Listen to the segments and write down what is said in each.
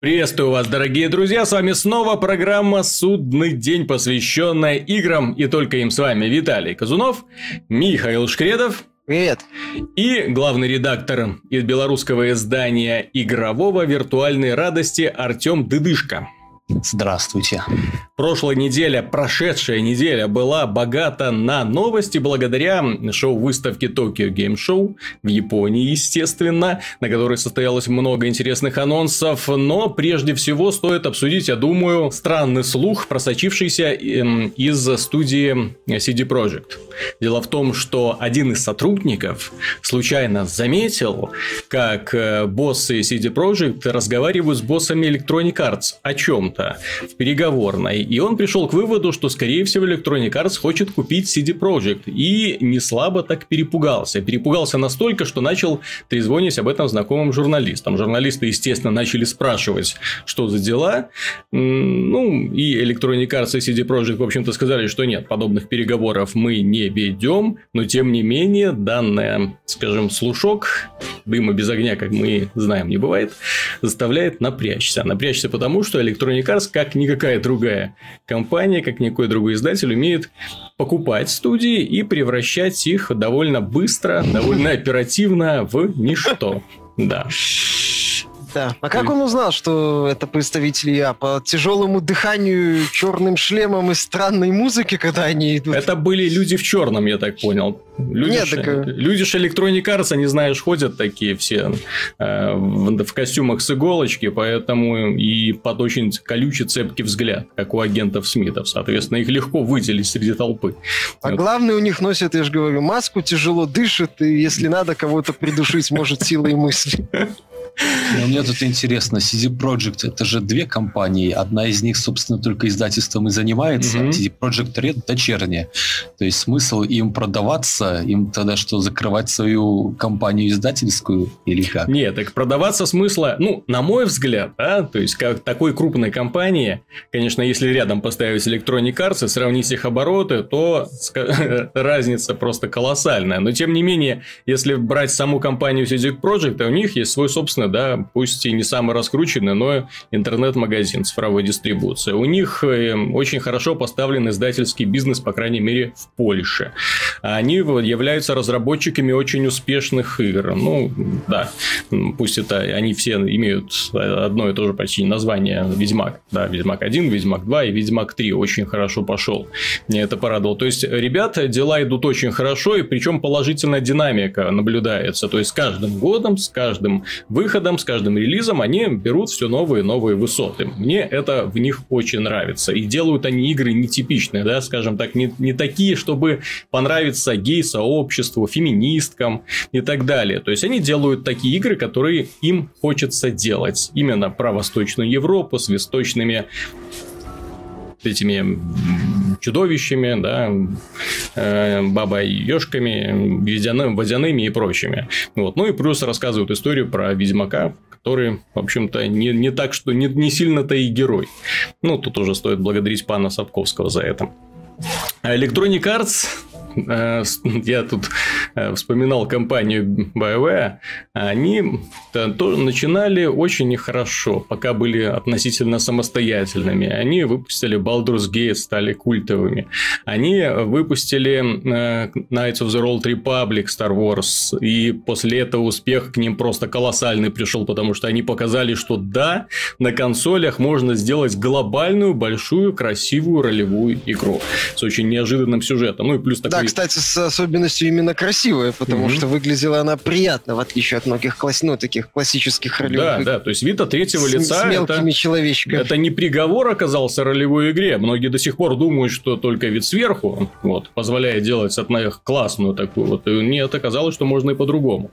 Приветствую вас, дорогие друзья, с вами снова программа «Судный день», посвященная играм, и только им с вами Виталий Казунов, Михаил Шкредов. Привет. И главный редактор из белорусского издания игрового виртуальной радости Артем Дыдышко. Здравствуйте. Прошлая неделя, прошедшая неделя была богата на новости благодаря шоу-выставке Tokyo Game Show в Японии, естественно, на которой состоялось много интересных анонсов. Но прежде всего стоит обсудить, я думаю, странный слух, просочившийся эм, из студии CD Projekt. Дело в том, что один из сотрудников случайно заметил, как э, боссы CD Projekt разговаривают с боссами Electronic Arts о чем-то в переговорной. И он пришел к выводу, что, скорее всего, Electronic Arts хочет купить CD Projekt. И не слабо так перепугался. Перепугался настолько, что начал трезвонить об этом знакомым журналистам. Журналисты, естественно, начали спрашивать, что за дела. Ну, и Electronic Arts и CD Projekt, в общем-то, сказали, что нет, подобных переговоров мы не ведем. Но, тем не менее, данная, скажем, слушок, дыма без огня, как мы знаем, не бывает, заставляет напрячься. Напрячься потому, что Electronic Arts, как никакая другая компания, как никакой другой издатель, умеет покупать студии и превращать их довольно быстро, довольно оперативно в ничто. Да. Да. А как он узнал, что это представители Я? По тяжелому дыханию, черным шлемам и странной музыке, когда они идут? Это были люди в черном, я так понял. Люди Нет, ж, так... Э, люди ж Electronic Arts, они, знаешь, ходят такие все э, в, в костюмах с иголочки, поэтому и под очень колючий цепкий взгляд, как у агентов Смитов. Соответственно, их легко выделить среди толпы. А вот. главное, у них носят, я же говорю, маску, тяжело дышит, и если надо кого-то придушить, может силой мысли. Но мне тут интересно, CD Projekt это же две компании. Одна из них, собственно, только издательством и занимается, mm-hmm. а CD Projekt Red дочерняя. То есть смысл им продаваться, им тогда что, закрывать свою компанию издательскую или как? Нет, так продаваться смысла, ну, на мой взгляд, да, то есть как такой крупной компании, конечно, если рядом поставить Electronic Arts и сравнить их обороты, то разница просто колоссальная. Но тем не менее, если брать саму компанию CD Projekt, то у них есть свой собственный да, пусть и не самый раскрученный, но интернет-магазин цифровой дистрибуции. У них э, очень хорошо поставлен издательский бизнес, по крайней мере, в Польше. Они являются разработчиками очень успешных игр. Ну, да, пусть это они все имеют одно и то же почти название Ведьмак. Да, Ведьмак 1, Ведьмак 2 и Ведьмак 3 очень хорошо пошел. Мне это порадовало. То есть, ребята, дела идут очень хорошо, и причем положительная динамика наблюдается. То есть, с каждым годом, с каждым выходом выходом, с каждым релизом они берут все новые и новые высоты. Мне это в них очень нравится. И делают они игры нетипичные, да, скажем так, не, не такие, чтобы понравиться гей-сообществу, феминисткам и так далее. То есть, они делают такие игры, которые им хочется делать. Именно про Восточную Европу с восточными этими чудовищами, да, э, баба-ешками, водяными, и прочими. Вот. Ну и плюс рассказывают историю про Ведьмака, который, в общем-то, не, не так, что не, не сильно-то и герой. Ну, тут уже стоит благодарить пана Сапковского за это. Electronic Arts я тут э, вспоминал компанию BioWare, они тоже начинали очень нехорошо, пока были относительно самостоятельными. Они выпустили Baldur's Gate, стали культовыми. Они выпустили э, Knights of the Old Republic Star Wars, и после этого успех к ним просто колоссальный пришел, потому что они показали, что да, на консолях можно сделать глобальную, большую, красивую ролевую игру с очень неожиданным сюжетом. Ну и плюс такой да, кстати, с особенностью именно красивая, потому mm-hmm. что выглядела она приятно, в отличие от многих класс... ну, таких классических ролевых. Да, да, то есть вид от третьего с, лица... С мелкими это, человечками. Это не приговор оказался ролевой игре. Многие до сих пор думают, что только вид сверху вот, позволяет делать от них классную такую. Вот. И нет, оказалось, что можно и по-другому.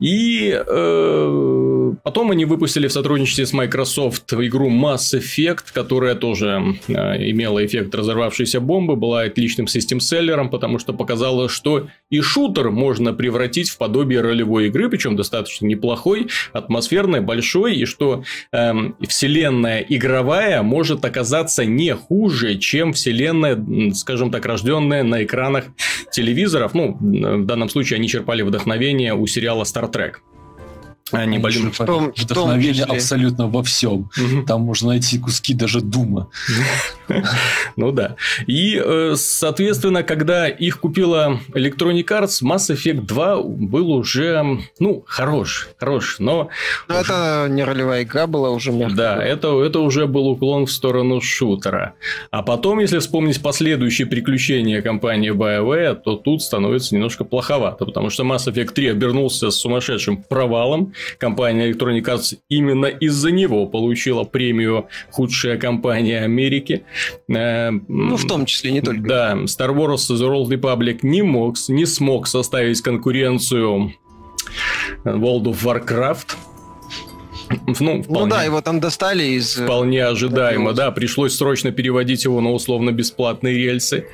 И э, потом они выпустили в сотрудничестве с Microsoft игру Mass Effect, которая тоже э, имела эффект разорвавшейся бомбы, была отличным систем-селлером, потому что показала, что и шутер можно превратить в подобие ролевой игры, причем достаточно неплохой, атмосферной, большой, и что эм, вселенная игровая может оказаться не хуже, чем вселенная, скажем так, рожденная на экранах телевизоров. Ну, в данном случае они черпали вдохновение у сериала Star Trek. Они большие. В том, вдохновение в абсолютно во всем. Угу. Там можно найти куски даже Дума. Ну да. И, э, соответственно, когда их купила Electronic Arts, Mass Effect 2 был уже, ну, хорош, хорош, но... но это не ролевая игра была уже, мягко. Да, это, это уже был уклон в сторону шутера. А потом, если вспомнить последующие приключения компании BioWare, то тут становится немножко плоховато, потому что Mass Effect 3 обернулся с сумасшедшим провалом, компания Electronic Arts именно из-за него получила премию «Худшая компания Америки». Э, ну, в том числе, не только. Да, Star Wars The Old Republic не мог, не смог составить конкуренцию World of Warcraft – ну, вполне, ну да, его там достали из... Э, вполне ожидаемо, да. Пришлось срочно переводить его на условно-бесплатные рельсы.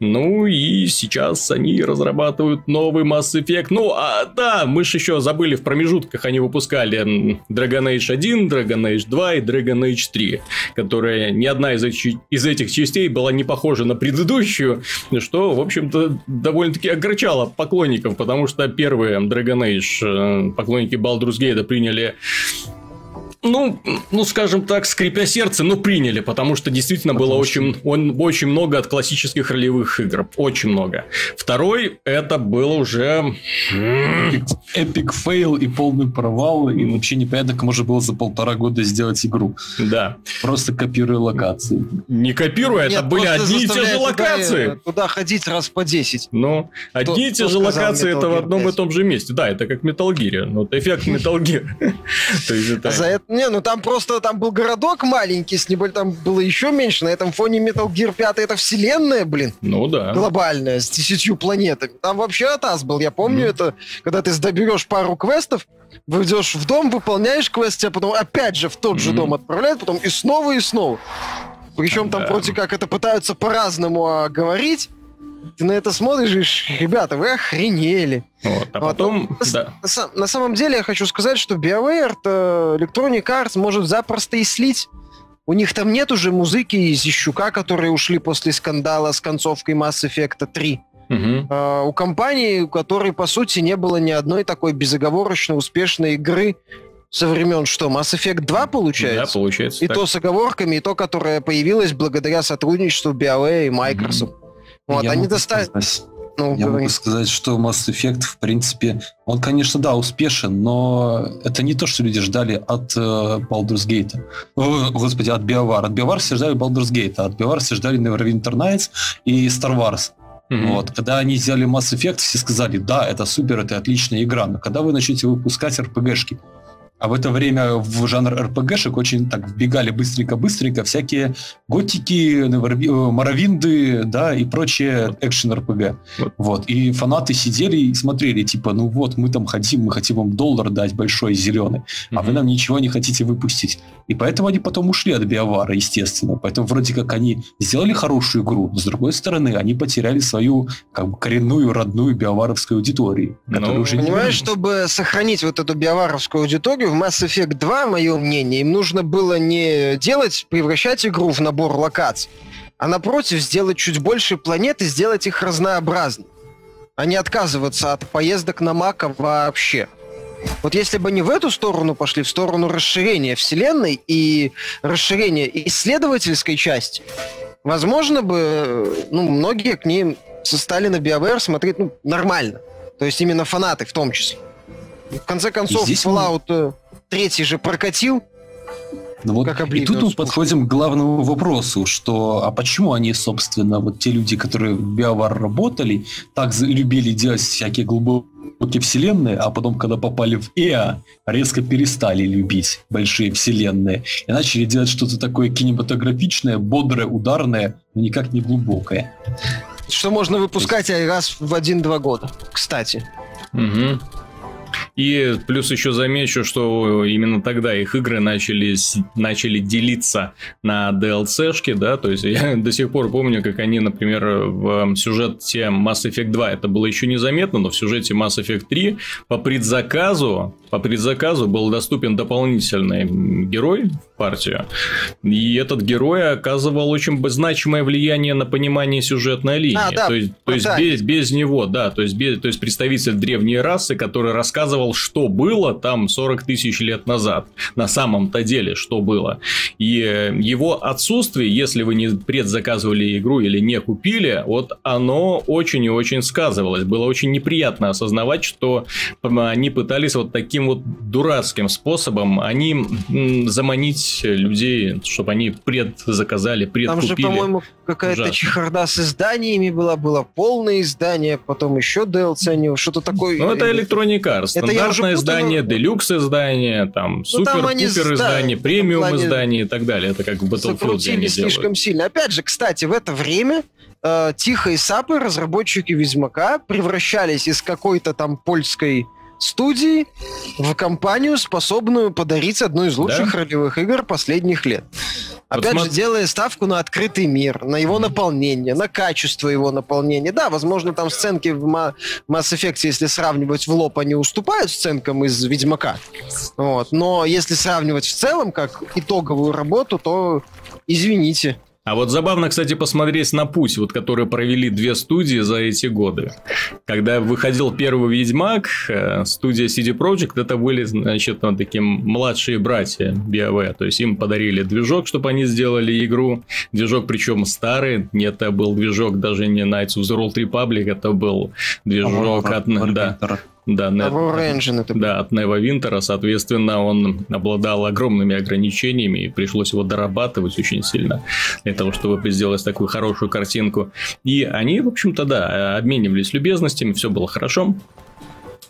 Ну и сейчас они разрабатывают новый Mass Effect. Ну, а да, мы же еще забыли в промежутках, они выпускали Dragon Age 1, Dragon Age 2 и Dragon Age 3, которая ни одна из этих, из этих частей была не похожа на предыдущую, что, в общем-то, довольно-таки огорчало поклонников, потому что первые Dragon Age э, поклонники Baldur's Gate приняли ну, ну, скажем так, скрипя сердце, но приняли, потому что действительно потому было что... очень, он, очень много от классических ролевых игр. Очень много. Второй, это было уже... Epic fail и полный провал, и вообще непонятно, как можно было за полтора года сделать игру. Да. Просто копируя локации. Не копируя, это были одни и те же локации. Туда, туда ходить раз по 10. Ну, одни и те же локации, это в одном и том же месте. Да, это как Metal Gear. Ну, это эффект Metal Gear. Это... За это не, ну там просто там был городок маленький, с небольшим, там было еще меньше. На этом фоне Metal Gear 5 это вселенная, блин. Ну да. Глобальная, с десятью планетами. Там вообще атас был. Я помню mm. это, когда ты доберешь пару квестов, выйдешь в дом, выполняешь квест, тебя потом опять же в тот mm. же дом отправляют, потом и снова, и снова. Причем там да. вроде как это пытаются по-разному а, говорить. Ты на это смотришь, и, ребята, вы охренели. Вот, а потом, вот, да. на, на самом деле я хочу сказать, что BioWare, Electronic Arts может запросто и слить. У них там нет уже музыки из Ищука, которые ушли после скандала с концовкой Mass Effect 3. Угу. Uh, у компании, у которой, по сути, не было ни одной такой безоговорочно успешной игры со времен что, Mass Effect 2 получается? Да, получается. И так. то с оговорками, и то, которое появилось благодаря сотрудничеству BioWare и Microsoft. Угу. Вот, я они достали... Ну, я говори. могу сказать, что Mass Effect, в принципе, он, конечно, да, успешен, но это не то, что люди ждали от э, Baldur's Gate. О, господи, от BioWare. От BioWare все ждали Baldur's Gate, а от BioWare все ждали Neverwinter Nights и Star Wars. Mm-hmm. Вот. Когда они сделали Mass Effect, все сказали, да, это супер, это отличная игра. Но когда вы начнете выпускать RPG-шки, а в это время в жанр РПГшек очень так вбегали быстренько-быстренько всякие готики, маравинды, да, и прочие экшен-РПГ. Вот. вот. И фанаты сидели и смотрели, типа, ну вот, мы там хотим, мы хотим вам доллар дать большой, зеленый, mm-hmm. а вы нам ничего не хотите выпустить. И поэтому они потом ушли от Биовара, естественно. Поэтому вроде как они сделали хорошую игру, но с другой стороны, они потеряли свою как бы коренную, родную биоваровскую аудиторию. Ну, уже понимаешь, не... чтобы сохранить вот эту биоваровскую аудиторию, в Mass Effect 2, мое мнение, им нужно было не делать, превращать игру в набор локаций, а напротив, сделать чуть больше планет и сделать их разнообразными, а не отказываться от поездок на Мака вообще. Вот если бы они в эту сторону пошли, в сторону расширения вселенной и расширения исследовательской части, возможно бы, ну, многие к ним стали на BioWare смотреть ну, нормально. То есть именно фанаты в том числе. В конце концов, здесь Fallout. Э, третий же прокатил. Ну вот, как и тут мы подходим к главному вопросу, что а почему они, собственно, вот те люди, которые в BioWare работали, так любили делать всякие глубокие вселенные, а потом, когда попали в EA, резко перестали любить большие вселенные и начали делать что-то такое кинематографичное, бодрое, ударное, но никак не глубокое. Что можно выпускать раз в один-два года, кстати. Угу. И плюс еще замечу, что именно тогда их игры начали, начали делиться на DLC-шки, да, то есть я до сих пор помню, как они, например, в сюжете Mass Effect 2, это было еще незаметно, но в сюжете Mass Effect 3 по предзаказу по предзаказу был доступен дополнительный герой в партию. И этот герой оказывал очень значимое влияние на понимание сюжетной линии. А, да, то есть, то есть без, без него, да, то есть, без, то есть представитель древней расы, который рассказывал, что было там 40 тысяч лет назад. На самом-то деле, что было. И э, его отсутствие, если вы не предзаказывали игру или не купили, вот оно очень и очень сказывалось. Было очень неприятно осознавать, что они пытались вот таким вот дурацким способом они заманить людей, чтобы они предзаказали, предкупили. Там же, по-моему, какая-то чехарда с изданиями была, было полное издание, потом еще DLC, что-то такое. Ну, это Electronic Arts. Стандартное издание, делюкс издание, там, супер-пупер ну, издание, да, премиум плане... издание и так далее. Это как в Battlefield они слишком делают. сильно. Опять же, кстати, в это время э, Тихо и Сапы, разработчики Ведьмака, превращались из какой-то там польской студии в компанию, способную подарить одну из лучших да? ролевых игр последних лет. Опять вот же, делая ставку на открытый мир, на его наполнение, на качество его наполнения. Да, возможно, там сценки в Mass Effect, если сравнивать в лоб, они уступают сценкам из Ведьмака. Вот. Но если сравнивать в целом, как итоговую работу, то извините. А вот забавно, кстати, посмотреть на путь, вот которые провели две студии за эти годы. Когда выходил первый Ведьмак, э, студия CD Projekt, это были, значит, вот такие младшие братья BioWare. То есть им подарили движок, чтобы они сделали игру. Движок, причем старый. Нет, это был движок даже не Knights of the Old Republic, это был движок от... Да, да, Net, Engine это да, от Нева Винтера, соответственно, он обладал огромными ограничениями, и пришлось его дорабатывать очень сильно для того, чтобы сделать такую хорошую картинку. И они, в общем-то, да, обменивались любезностями, все было хорошо.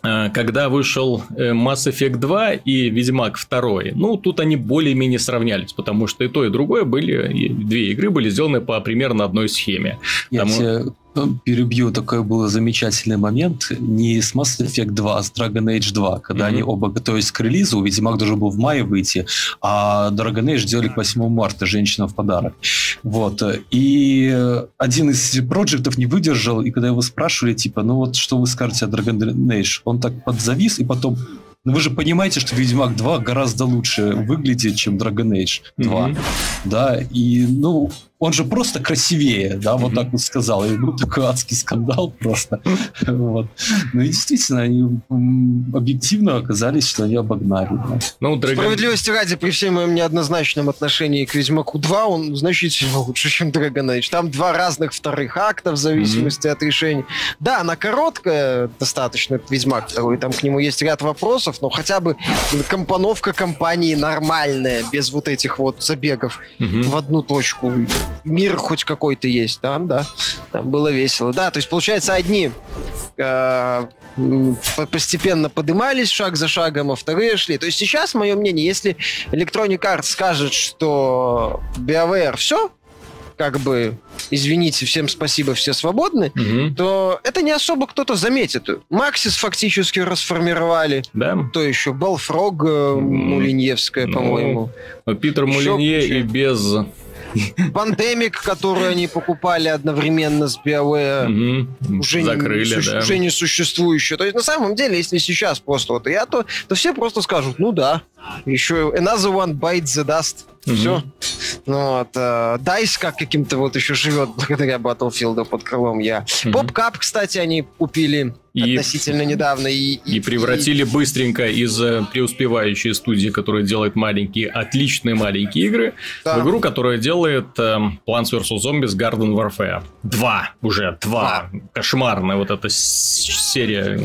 А, когда вышел э, Mass Effect 2 и Ведьмак 2, ну, тут они более-менее сравнялись, потому что и то, и другое были, и две игры были сделаны по примерно одной схеме. Я Потому... тебе перебью, такой был замечательный момент, не с Mass Effect 2, а с Dragon Age 2, когда mm-hmm. они оба готовились к релизу, Ведьмак должен был в мае выйти, а Dragon Age делали к 8 марта, женщина в подарок. Вот. И один из проектов не выдержал, и когда его спрашивали, типа, ну вот что вы скажете о Dragon Age, он так подзавис, и потом но вы же понимаете, что Ведьмак 2 гораздо лучше выглядит, чем Dragon Age 2. Mm-hmm. Да, и, ну, он же просто красивее, да, вот так вот сказал. И был такой адский скандал просто. вот. Ну и действительно, они объективно оказались, что они обогнали. Да. Ну, Dragon... Справедливости ради, при всем моем неоднозначном отношении к Ведьмаку 2, он значительно лучше, чем Dragon Age. Там два разных вторых акта в зависимости mm-hmm. от решений. Да, она короткая достаточно, этот Ведьмак второй, там к нему есть ряд вопросов, но хотя бы компоновка компании нормальная, без вот этих вот забегов mm-hmm. в одну точку мир хоть какой-то есть там, да, там было весело. Да, то есть, получается, одни э, постепенно подымались шаг за шагом, а вторые шли. То есть сейчас, мое мнение, если Electronic Arts скажет, что BioWare все, как бы, извините, всем спасибо, все свободны, угу. то это не особо кто-то заметит. Максис фактически расформировали. Да. То еще Балфрог, Мулиньевская, ну, по-моему. Питер Мулинье и без Пандемик, которую они покупали одновременно с BioWare, угу. уже, Закрыли, не, да. уже не существующую. То есть, на самом деле, если сейчас просто вот я, то, то все просто скажут, ну да, еще another one bites the dust. Mm-hmm. Все. Ну, вот, э, DICE как каким-то вот еще живет благодаря Battlefield под крылом я. Mm-hmm. PopCap, кстати, они купили и, относительно недавно. И, и, и превратили и... быстренько из э, преуспевающей студии, которая делает маленькие, отличные маленькие игры, да. в игру, которая делает э, Plants vs. Zombies Garden Warfare. Два уже, два. два. Кошмарная вот эта серия.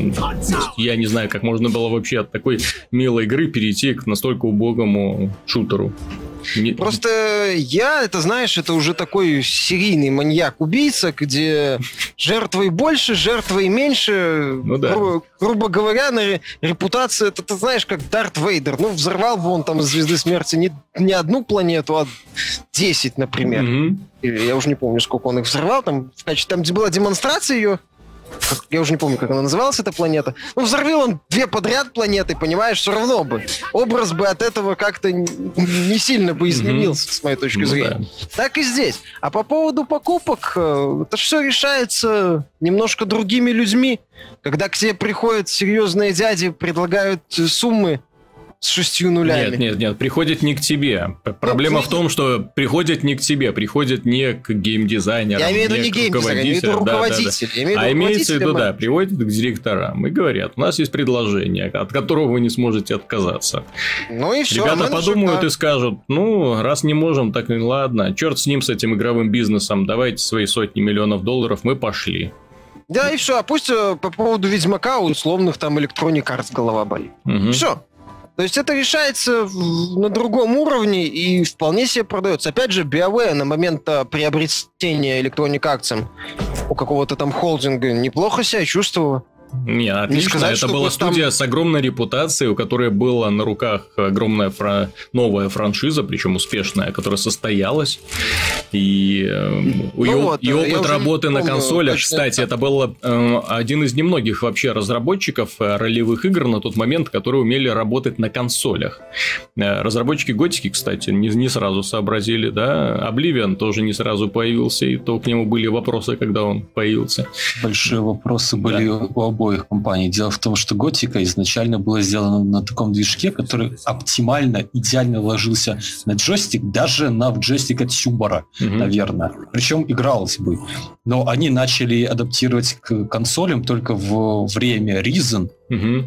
Я не знаю, как можно было вообще от такой милой игры перейти к настолько убогому шутеру. Не... Просто я, это знаешь, это уже такой серийный маньяк-убийца, где жертвой больше, жертвой меньше. Ну, да. гру- грубо говоря, на репутация, это ты знаешь, как Дарт Вейдер. Ну, взорвал вон там из Звезды Смерти не, не одну планету, а 10, например. Mm-hmm. Я уже не помню, сколько он их взорвал. Там, в качестве, там была демонстрация ее я уже не помню, как она называлась, эта планета. Ну, взорвил он две подряд планеты, понимаешь, все равно бы. Образ бы от этого как-то не сильно бы изменился, с моей точки ну зрения. Так и здесь. А по поводу покупок, э, это все решается немножко другими людьми. Когда к тебе приходят серьезные дяди, предлагают суммы, с шестью нулями. Нет, нет, нет, приходит не к тебе. Проблема ну, в том, что приходит не к тебе, приходит не к геймдизайнеру, я имею в виду не геймдизайнер, я имею в виду руководитель. Да, да, да. А имеется в виду, да, приводит к директорам и говорят, у нас есть предложение, от которого вы не сможете отказаться. Ну и все. Ребята подумают да. и скажут, ну, раз не можем, так и ладно, черт с ним, с этим игровым бизнесом, давайте свои сотни миллионов долларов, мы пошли. Да, и все. А пусть э, по поводу Ведьмака условных там Electronic Arts голова болит. Угу. Все. То есть это решается на другом уровне и вполне себе продается. Опять же, BioWare на момент а, приобретения Electronic Arts у какого-то там холдинга неплохо себя чувствовала. Не, отлично. Не сказать, это была студия там... с огромной репутацией, у которой была на руках огромная фра... новая франшиза, причем успешная, которая состоялась. И, э, ну и, вот, и опыт работы на консолях, кстати, это был э, один из немногих вообще разработчиков э, ролевых игр на тот момент, которые умели работать на консолях. Э, разработчики Готики, кстати, не, не сразу сообразили, да. Oblivion тоже не сразу появился, и то к нему были вопросы, когда он появился. Большие вопросы были да. у обоих компаний. Дело в том, что Готика изначально была сделана на таком движке, который оптимально, идеально ложился на джойстик, даже на джойстик от Сюбара, угу. наверное. Причем игралось бы. Но они начали адаптировать к консолям только в время Reason угу.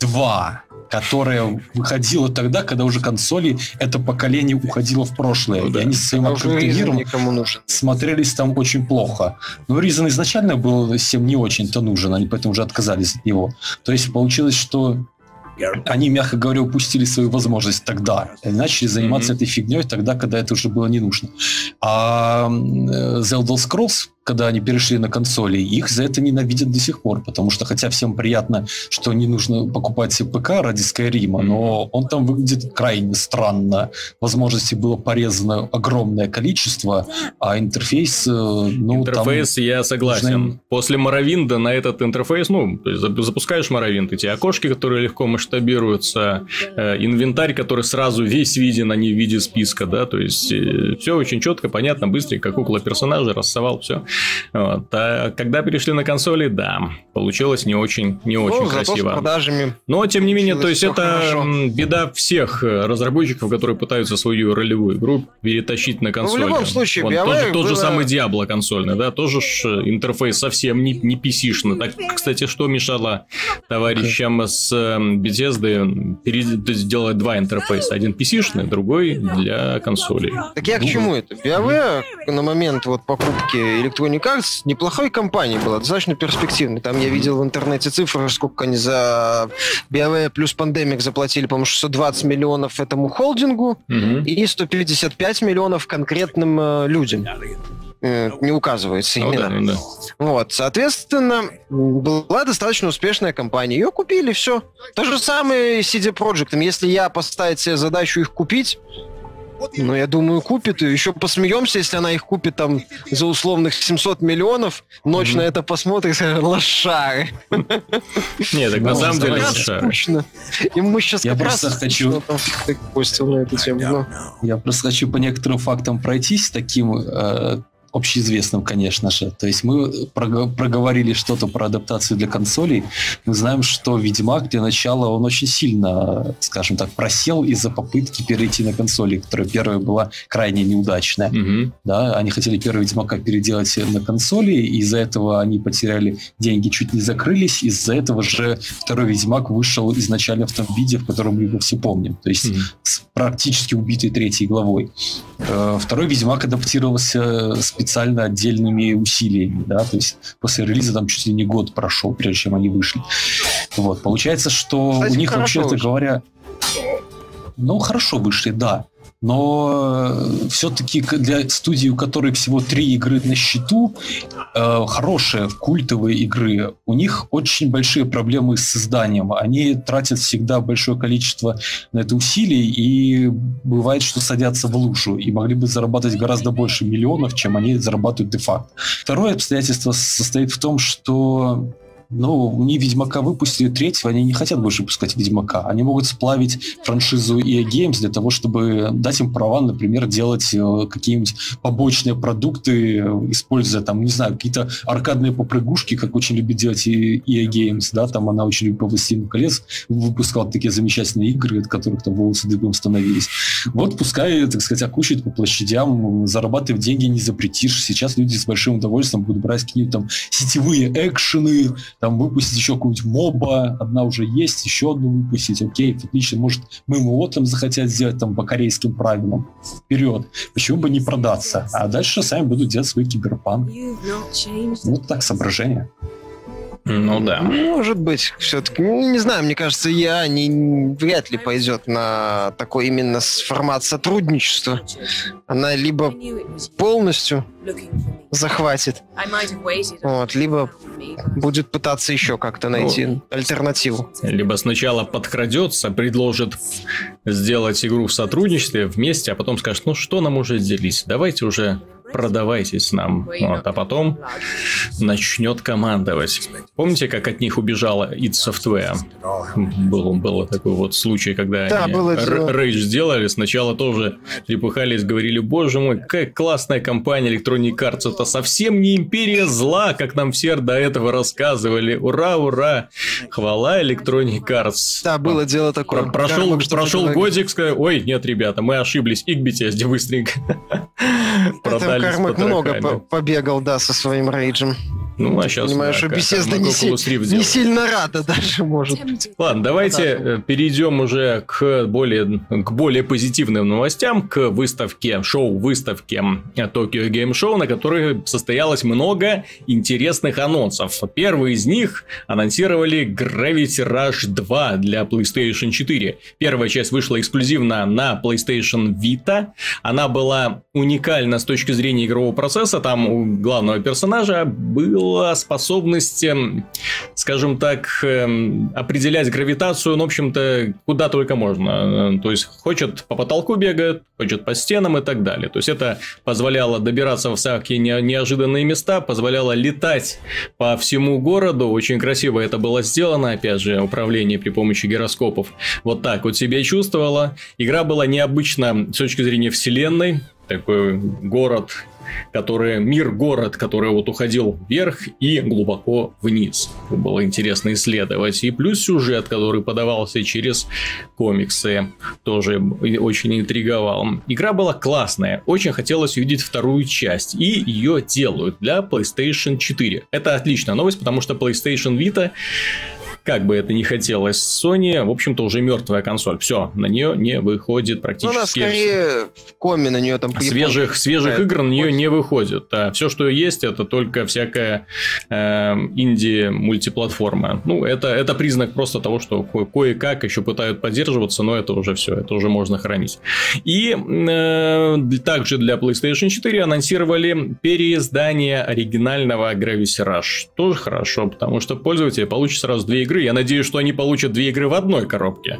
2 которая выходила тогда, когда уже консоли это поколение уходило в прошлое. Ну, да. И они со своим открытым миром смотрелись там очень плохо. Но Reason изначально был всем не очень-то нужен, они поэтому уже отказались от него. То есть получилось, что они, мягко говоря, упустили свою возможность тогда. И начали заниматься mm-hmm. этой фигней тогда, когда это уже было не нужно. А The Elder Scrolls когда они перешли на консоли, их за это ненавидят до сих пор, потому что хотя всем приятно, что не нужно покупать ПК ради Скайрима, но он там выглядит крайне странно. Возможностей было порезано огромное количество, а интерфейс, э, ну, Интерфейс, там я согласен. Нужно... После Моровинда на этот интерфейс, ну, запускаешь Моровинд, эти окошки, которые легко масштабируются, э, инвентарь, который сразу весь виден, а не в виде списка, да, то есть э, все очень четко, понятно, быстренько, как около персонажа, рассовал все. Вот. А когда перешли на консоли, да, получилось не очень, не ну, очень красиво. С продажами Но, тем не менее, то есть это хорошо. беда всех разработчиков, которые пытаются свою ролевую игру перетащить на консоль. Ну, в любом случае, вот, тот, тот же самый Diablo консольный, да, тоже ж интерфейс совсем не, не pc Так, кстати, что мешало товарищам с Bethesda сделать два интерфейса? Один pc другой для консолей. Так я к чему это? BioWare на момент вот покупки электронных Electronic Arts неплохой компанией была, достаточно перспективной. Там я видел в интернете цифры, сколько они за BioWare плюс Pandemic заплатили, по-моему, 620 миллионов этому холдингу угу. и 155 миллионов конкретным э, людям э, не указывается ну, именно. Да, ну, да. Вот, соответственно, была достаточно успешная компания. Ее купили, все. То же самое CD Projekt. Если я поставить себе задачу их купить, ну, я думаю, купит. И еще посмеемся, если она их купит там за условных 700 миллионов. Ночь mm-hmm. на это посмотрит, лошары. Нет, так на самом деле лошары. И мы сейчас я просто хочу... Я просто хочу по некоторым фактам пройтись таким э, общеизвестным, конечно же. То есть мы проговорили что-то про адаптацию для консолей. Мы знаем, что Ведьмак для начала он очень сильно, скажем так, просел из-за попытки перейти на консоли, которая первая была крайне неудачная. Угу. Да, они хотели первый Ведьмака переделать на консоли, и из-за этого они потеряли деньги, чуть не закрылись. Из-за этого же второй Ведьмак вышел изначально в том виде, в котором мы его все помним. То есть угу. с практически убитой третьей главой. Э, второй Ведьмак адаптировался специально специально отдельными усилиями, да, то есть после релиза там чуть ли не год прошел, прежде чем они вышли. Вот, получается, что Кстати, у них, вообще-то говоря, ну, хорошо вышли, да. Но э, все-таки для студии, у которой всего три игры на счету, э, хорошие культовые игры, у них очень большие проблемы с созданием. Они тратят всегда большое количество на это усилий, и бывает, что садятся в лужу, и могли бы зарабатывать гораздо больше миллионов, чем они зарабатывают де-факто. Второе обстоятельство состоит в том, что ну, не Ведьмака выпустили третьего, они не хотят больше выпускать Ведьмака. Они могут сплавить франшизу EA Games для того, чтобы дать им права, например, делать э, какие-нибудь побочные продукты, используя там, не знаю, какие-то аркадные попрыгушки, как очень любит делать EA Games, да, там она очень любит по «Властелину колец», выпускала такие замечательные игры, от которых там волосы дыбом становились. Вот пускай, так сказать, окучивает по площадям, зарабатывать деньги не запретишь. Сейчас люди с большим удовольствием будут брать какие-то там сетевые экшены, там выпустить еще какую-нибудь моба, одна уже есть, еще одну выпустить, окей, отлично, может, мы ему там захотят сделать там по корейским правилам, вперед, почему бы не продаться, а дальше сами будут делать свой киберпанк. Вот так соображение. Ну да. Может быть, все-таки. Ну, не знаю, мне кажется, я не, вряд ли пойдет на такой именно формат сотрудничества. Она либо полностью захватит, вот, либо будет пытаться еще как-то найти ну, альтернативу. Либо сначала подкрадется, предложит сделать игру в сотрудничестве вместе, а потом скажет, ну что нам уже делить, давайте уже продавайтесь нам. Вот, а потом начнет командовать. Помните, как от них убежала id Software? Был, был такой вот случай, когда да, они Rage сделали. Сначала тоже трепыхались, говорили, боже мой, какая классная компания Electronic Arts. Это совсем не империя зла, как нам все до этого рассказывали. Ура, ура! Хвала Electronic Arts. Да, было дело такое. Про прошел Кармак, прошел годик, сказал, ой, нет, ребята, мы ошиблись. И к BTSD быстренько продали Кармак много по побегал, да, со своим рейджем. Ну, а сейчас... Понимаешь, да, Bethesda не, си... не сильно рада даже, может. Ладно, давайте э, перейдем уже к более, к более позитивным новостям, к выставке, шоу-выставке Tokyo Game Show, на которой состоялось много интересных анонсов. Первый из них анонсировали Gravity Rush 2 для PlayStation 4. Первая часть вышла эксклюзивно на PlayStation Vita. Она была уникальна с точки зрения игрового процесса. Там у главного персонажа был была способность, эм, скажем так, эм, определять гравитацию, ну, в общем-то, куда только можно. То есть, хочет по потолку бегает, хочет по стенам и так далее. То есть, это позволяло добираться в всякие неожиданные места, позволяло летать по всему городу. Очень красиво это было сделано, опять же, управление при помощи гироскопов. Вот так вот себя чувствовала. Игра была необычна с точки зрения вселенной, такой город который мир-город, который вот уходил вверх и глубоко вниз. Было интересно исследовать. И плюс сюжет, который подавался через комиксы, тоже очень интриговал. Игра была классная, очень хотелось увидеть вторую часть, и ее делают для PlayStation 4. Это отличная новость, потому что PlayStation Vita как бы это ни хотелось, Sony, в общем-то, уже мертвая консоль. Все, на нее не выходит практически... Ну, она скорее в коме на нее там... Свежих, свежих игр на нее не выходит. А все, что есть, это только всякая э, инди-мультиплатформа. Ну, это, это признак просто того, что ко- кое-как еще пытают поддерживаться, но это уже все, это уже можно хранить. И э, также для PlayStation 4 анонсировали переиздание оригинального Gravity Rush. Тоже хорошо, потому что пользователи получат сразу две игры игры. Я надеюсь, что они получат две игры в одной коробке.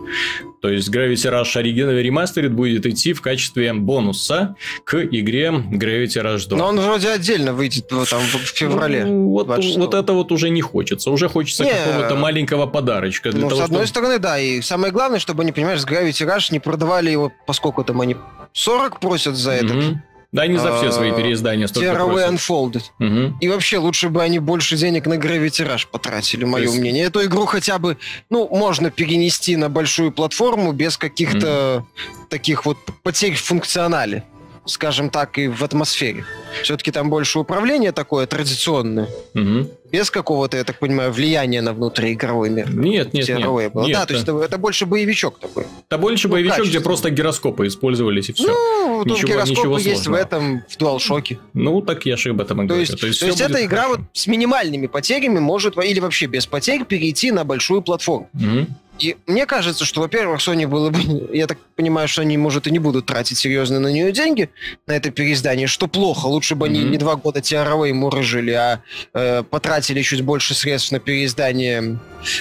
То есть Gravity Rush Original Remastered будет идти в качестве бонуса к игре Gravity Rush 2. Но он вроде отдельно выйдет ну, там, в феврале. Ну, вот, вот это вот уже не хочется. Уже хочется не, какого-то маленького подарочка. Для ну, того, с одной чтобы... стороны, да. И самое главное, чтобы они, понимаешь, с Gravity Rush не продавали его, поскольку там они 40 просят за это. Mm-hmm. Да, не за все свои а, переиздания столько Tearaway Unfolded. Угу. И вообще, лучше бы они больше денег на Rush потратили, мое есть... мнение. Эту игру хотя бы, ну, можно перенести на большую платформу без каких-то угу. таких вот потерь в функционале, скажем так, и в атмосфере. Все-таки там больше управление такое традиционное. Угу. Без какого-то, я так понимаю, влияния на внутриигровой мир. Нет, нет, нет. Было. нет. Да, то есть это, это больше боевичок такой. Это больше ну, боевичок, где просто гироскопы использовались и все. Ну, ничего, гироскопы ничего есть в этом, в DualShock. Ну, так я же об этом и говорю. То есть, то есть, то есть эта игра вот с минимальными потерями может, или вообще без потерь, перейти на большую платформу. Угу. И мне кажется, что, во-первых, Sony было бы... Я так понимаю, что они, может, и не будут тратить серьезно на нее деньги, на это переиздание, что плохо. Лучше бы mm-hmm. они не два года TRV мурыжили, а э, потратили чуть больше средств на переиздание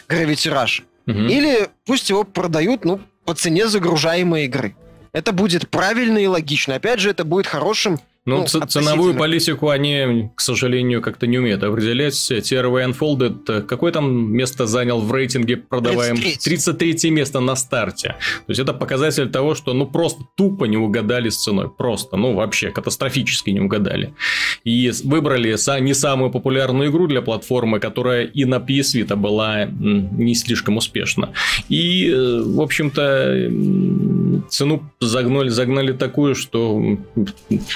Gravity Rush. Mm-hmm. Или пусть его продают, ну, по цене загружаемой игры. Это будет правильно и логично. Опять же, это будет хорошим ну, ну ценовую политику они, к сожалению, как-то не умеют определять. TRV Unfolded э, какое там место занял в рейтинге продаваем? 33. 33 место на старте. То есть, это показатель того, что ну просто тупо не угадали с ценой. Просто, ну вообще катастрофически не угадали. И выбрали не самую популярную игру для платформы, которая и на PS Vita была не слишком успешна. И, э, в общем-то, цену загнали, загнали такую, что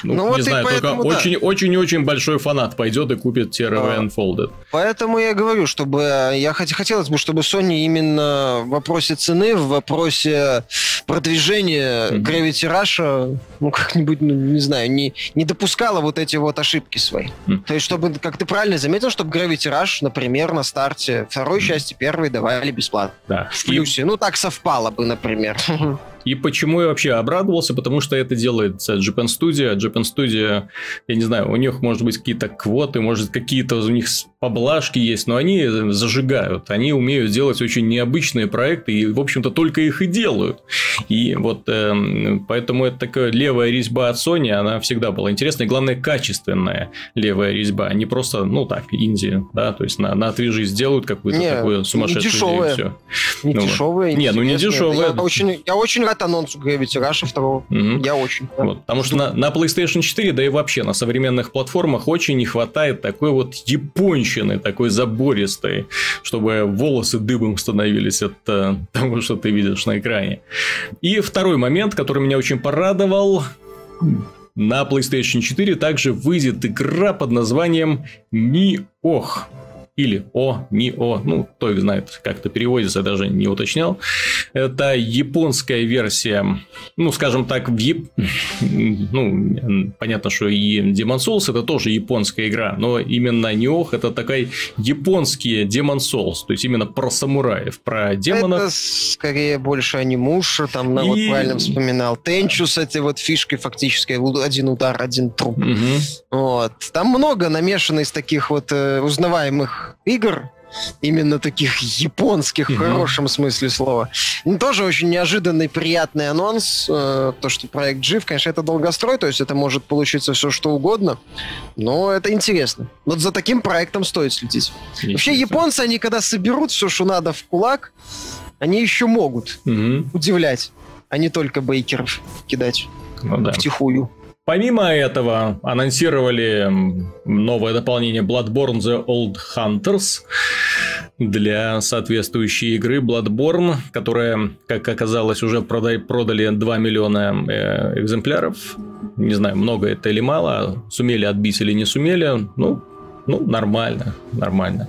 ну, ну, не знаю, только очень-очень-очень большой фанат пойдет и купит TRV а, Unfolded. Поэтому я говорю, чтобы я хот- хотелось бы, чтобы Sony именно в вопросе цены, в вопросе продвижения mm-hmm. Gravity Rush, ну, как-нибудь, ну, не знаю, не, не допускала вот эти вот ошибки свои. Mm-hmm. То есть, чтобы, как ты правильно заметил, чтобы Gravity Rush, например, на старте второй mm-hmm. части первой давали бесплатно. Да. В плюсе. Ну, так совпало бы, например. И почему я вообще обрадовался? Потому что это делает Japan Studio. Japan Studio, я не знаю, у них может быть какие-то квоты, может какие-то у них поблажки есть, но они зажигают. Они умеют делать очень необычные проекты и, в общем-то, только их и делают. И вот э, поэтому это такая левая резьба от Sony, она всегда была интересная. И, главное, качественная левая резьба, а не просто, ну так, Индия, да, то есть на, на отвяжи сделают какую-то не, такую сумасшедшую не дешевая. все. Не ну, дешевая. Не, ну не дешевая. Я очень, я очень рад анонсу Gravity Rush 2. Угу. Я очень. Вот, потому что на, на PlayStation 4, да и вообще на современных платформах очень не хватает такой вот японщины, такой забористой, чтобы волосы дыбом становились от uh, того, что ты видишь на экране. И второй момент, который меня очень порадовал. На PlayStation 4 также выйдет игра под названием Ниох или О, не О, ну, кто их знает, как это переводится, даже не уточнял. Это японская версия, ну, скажем так, в Яп... ну, понятно, что и Demon Souls это тоже японская игра, но именно Ниох это такой японский Demon Souls, то есть именно про самураев, про демонов. Это скорее больше анимуша, там, на, и... вот правильно вспоминал, Тенчу с этой вот фишкой фактически, один удар, один труп. Угу. Вот. Там много намешано из таких вот э, узнаваемых игр, именно таких японских, в хорошем смысле слова. Ну, тоже очень неожиданный, приятный анонс. Э, то, что проект жив, конечно, это долгострой, то есть это может получиться все что угодно, но это интересно. Вот за таким проектом стоит следить. Вообще, японцы, они когда соберут все, что надо в кулак, они еще могут угу. удивлять, а не только бейкеров кидать ну, да. втихую. Помимо этого, анонсировали новое дополнение Bloodborne The Old Hunters для соответствующей игры Bloodborne, которая, как оказалось, уже продай, продали 2 миллиона э, экземпляров. Не знаю, много это или мало, сумели отбить или не сумели. Ну, ну нормально, нормально.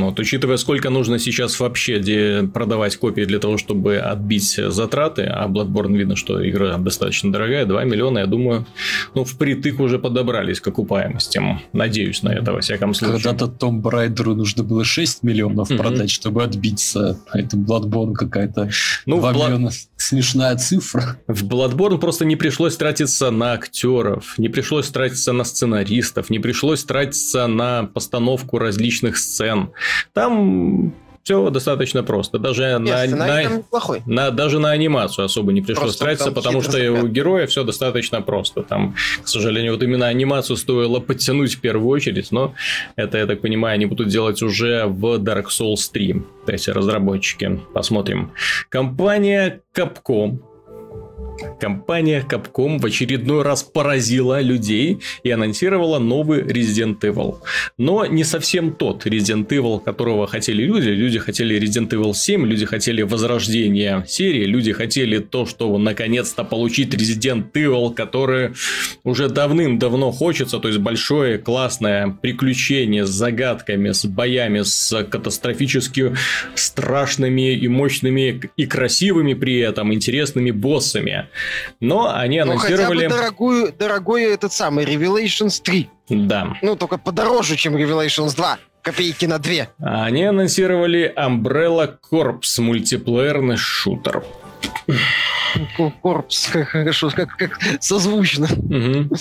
Вот, учитывая, сколько нужно сейчас вообще продавать копии для того, чтобы отбить затраты, а Bloodborne видно, что игра достаточно дорогая, 2 миллиона, я думаю, ну, впритык уже подобрались к окупаемости. Надеюсь на это, во всяком случае. Когда-то Том Брайдеру нужно было 6 миллионов mm-hmm. продать, чтобы отбиться. А это Bloodborne какая-то ну, 2 Blood... миллиона смешная цифра. В Bloodborne просто не пришлось тратиться на актеров, не пришлось тратиться на сценаристов, не пришлось тратиться на постановку различных сцен. Там все достаточно просто. Даже, Нет, на, на, на, даже на анимацию особо не пришлось просто тратиться, потому что у героя все достаточно просто. Там, к сожалению, вот именно анимацию стоило подтянуть в первую очередь, но это, я так понимаю, они будут делать уже в Dark Souls 3. Эти разработчики. Посмотрим. Компания Capcom компания Capcom в очередной раз поразила людей и анонсировала новый Resident Evil. Но не совсем тот Resident Evil, которого хотели люди. Люди хотели Resident Evil 7, люди хотели возрождения серии, люди хотели то, что наконец-то получить Resident Evil, который уже давным-давно хочется, то есть большое классное приключение с загадками, с боями, с катастрофически страшными и мощными и красивыми при этом интересными боссами. Но они анонсировали... Ну, хотя бы дорогую, дорогой этот самый Revelations 3. Да. Ну, только подороже, чем Revelations 2 копейки на две. Они анонсировали Umbrella Corps мультиплеерный шутер. Корпус, как хорошо, как, как созвучно. Угу.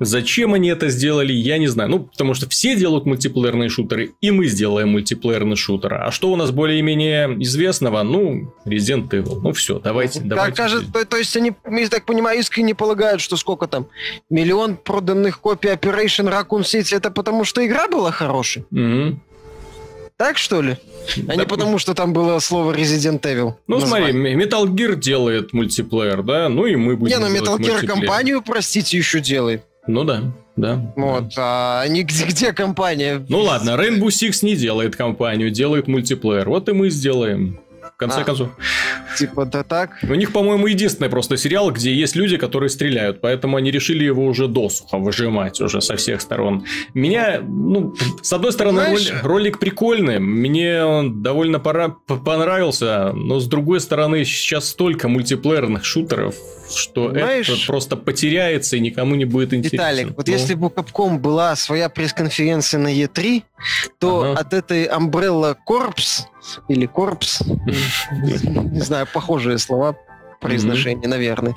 Зачем они это сделали, я не знаю. Ну, потому что все делают мультиплеерные шутеры, и мы сделаем мультиплеерный шутер. А что у нас более-менее известного? Ну, Resident Evil. Ну, все, давайте, как давайте. Кажется, то, то есть они, я так понимаю, искренне полагают, что сколько там, миллион проданных копий Operation Raccoon City, это потому что игра была хорошая? Угу. Так что ли? А не потому, что там было слово Resident Evil. Ну, название. смотри, Metal Gear делает мультиплеер, да? Ну и мы будем Не, ну Metal Gear компанию, простите, еще делает. Ну да, да. Вот, да. а не где, где компания? Ну ладно, Rainbow Six не делает компанию, делает мультиплеер. Вот и мы сделаем конце а, концов. Типа, да так? У них, по-моему, единственный просто сериал, где есть люди, которые стреляют, поэтому они решили его уже досуха выжимать уже со всех сторон. Меня, ну, с одной стороны, Знаешь... ролик прикольный, мне он довольно пора... понравился, но с другой стороны, сейчас столько мультиплеерных шутеров, что Знаешь... это просто потеряется и никому не будет интересно. Виталик, вот ну... если бы у Capcom была своя пресс-конференция на E3, то ага. от этой Umbrella Corps или Corps, не знаю, похожие слова произношения, наверное.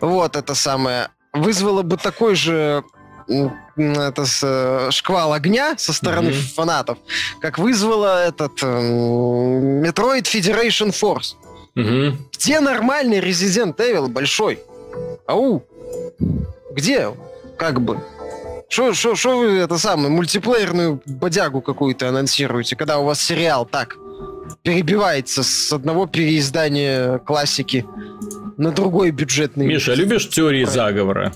Вот это самое. Вызвало бы такой же это с, э, шквал огня со стороны mm-hmm. фанатов, как вызвало этот э, Metroid Federation Force. Mm-hmm. Где нормальный Resident Evil большой? Ау! Где? Как бы? Что вы это самое, мультиплеерную бодягу какую-то анонсируете, когда у вас сериал так перебивается с одного переиздания классики на другой бюджетный. Миша, любишь теории заговора?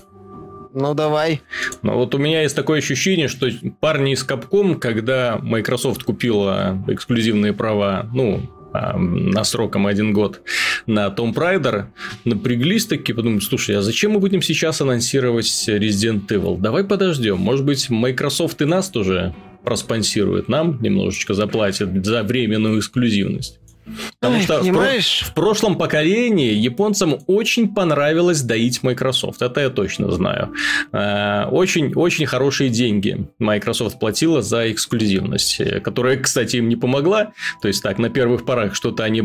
Ну, давай. Ну, вот у меня есть такое ощущение, что парни из Capcom, когда Microsoft купила эксклюзивные права, ну, а, на сроком один год на Tomb Raider, напряглись такие, подумали, слушай, а зачем мы будем сейчас анонсировать Resident Evil? Давай подождем, может быть, Microsoft и нас тоже проспонсирует, нам немножечко заплатит за временную эксклюзивность. Потому Ой, что понимаешь? В, в прошлом поколении японцам очень понравилось доить Microsoft. Это я точно знаю. Очень-очень э, хорошие деньги Microsoft платила за эксклюзивность, э, которая, кстати, им не помогла. То есть, так, на первых порах что-то они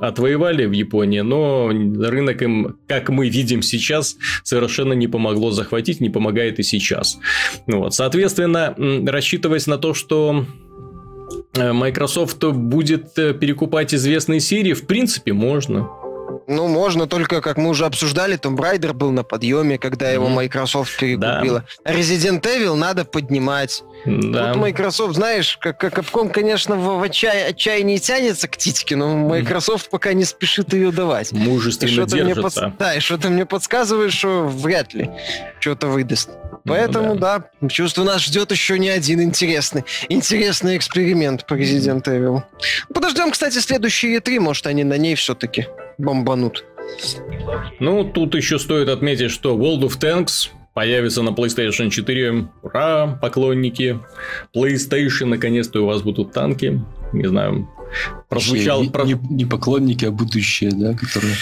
отвоевали в Японии, но рынок им, как мы видим сейчас, совершенно не помогло захватить, не помогает и сейчас. Вот. Соответственно, рассчитываясь на то, что Microsoft будет э, перекупать известные серии, в принципе, можно. Ну, можно, только, как мы уже обсуждали, Tomb Raider был на подъеме, когда его Microsoft перекупила. Да. Resident Evil надо поднимать. Да. Тут Microsoft, знаешь, как, как Capcom, конечно, в, в отчай, отчаянии тянется к титьке, но Microsoft пока не спешит ее давать. Мужественно держится. Мне под... Да, и что-то мне подсказывает, что вряд ли что-то выдаст. Поэтому, да. да, чувствую, нас ждет еще не один интересный, интересный эксперимент по Resident Evil. Подождем, кстати, следующие E3, может, они на ней все-таки бомбанут. Ну, тут еще стоит отметить, что World of Tanks появится на PlayStation 4. Ура, поклонники! PlayStation, наконец-то у вас будут танки. Не знаю, прозвучал... Не, про... не, не поклонники, а будущее, да, которые...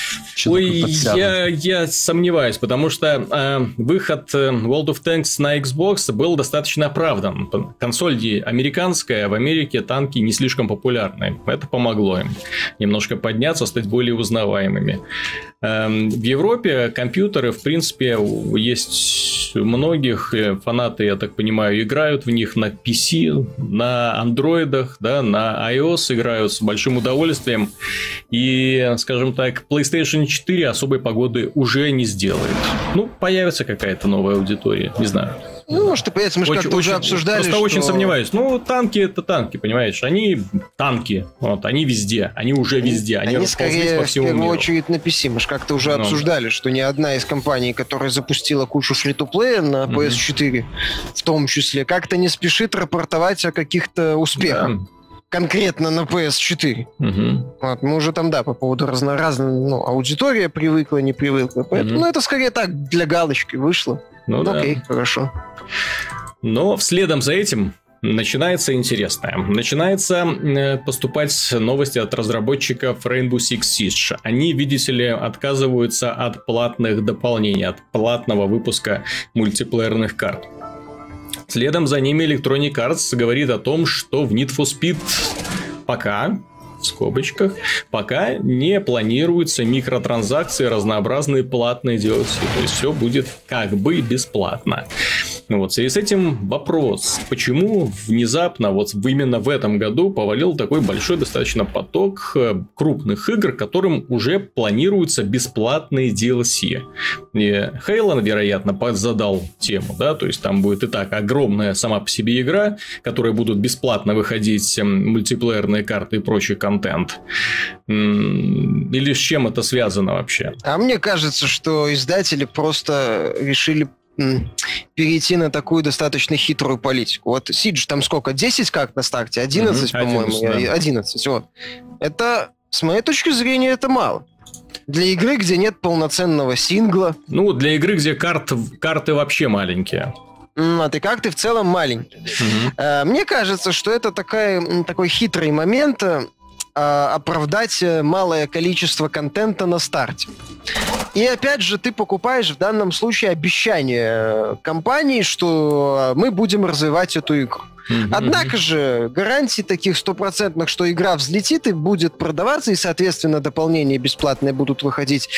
Ой, я, я сомневаюсь, потому что э, выход э, World of Tanks на Xbox был достаточно оправдан. Консоль американская, в Америке танки не слишком популярны. Это помогло им немножко подняться, стать более узнаваемыми. Э, в Европе компьютеры, в принципе, есть многих э, фанаты, я так понимаю, играют в них на PC, на андроидах, да, на iOS играют с большим удовольствием. И, скажем так, PlayStation 4 особой погоды уже не сделает. Ну, появится какая-то новая аудитория, не знаю. Ну, может, и появится, мы же как-то уже обсуждали, Просто что... очень сомневаюсь. Ну, танки это танки, понимаешь? Они танки, вот, они везде, они уже везде, они, они скорее по всему в первую миру. очередь на PC. Мы же как-то уже Ну. обсуждали, что ни одна из компаний, которая запустила кучу фри-то-плея на Мгм. PS4, в том числе, как-то не спешит рапортовать о каких-то успехах. Да. Конкретно на PS4. Мгм. Вот, мы уже там, да, по поводу разноразной, ну, аудитория привыкла, не привыкла. Поэтому, Мгм. ну, это скорее так, для галочки вышло. Ну, да. Окей, хорошо. Но вследом за этим начинается интересное. Начинается э, поступать новости от разработчиков Rainbow Six Siege. Они, видите ли, отказываются от платных дополнений, от платного выпуска мультиплеерных карт. Следом за ними Electronic Arts говорит о том, что в Need for Speed пока в скобочках, пока не планируются микротранзакции, разнообразные платные DLC. То есть все будет как бы бесплатно. Ну вот, связи с этим вопрос, почему внезапно вот именно в этом году повалил такой большой достаточно поток э, крупных игр, которым уже планируются бесплатные DLC. И Хейлон, вероятно, задал тему, да, то есть там будет и так огромная сама по себе игра, которая будут бесплатно выходить м, мультиплеерные карты и прочий контент. Или с чем это связано вообще? А мне кажется, что издатели просто решили перейти на такую достаточно хитрую политику. Вот Сидж там сколько? 10 как на старте? 11, Мгм, по-моему? 11, да. 11, вот. Это, с моей точки зрения, это мало. Для игры, где нет полноценного сингла, Ну, для игры, где карт, карты вообще маленькие. а ты как ты в целом маленький. Мгм. Э, Мне кажется, что это такая, такой хитрый момент э, оправдать э, малое количество контента на старте. И опять же, ты покупаешь в данном случае обещание э, компании, что э, мы будем развивать эту игру. Мгм. Однако же гарантий таких стопроцентных, что игра взлетит и будет продаваться, и, соответственно, дополнения бесплатные будут выходить.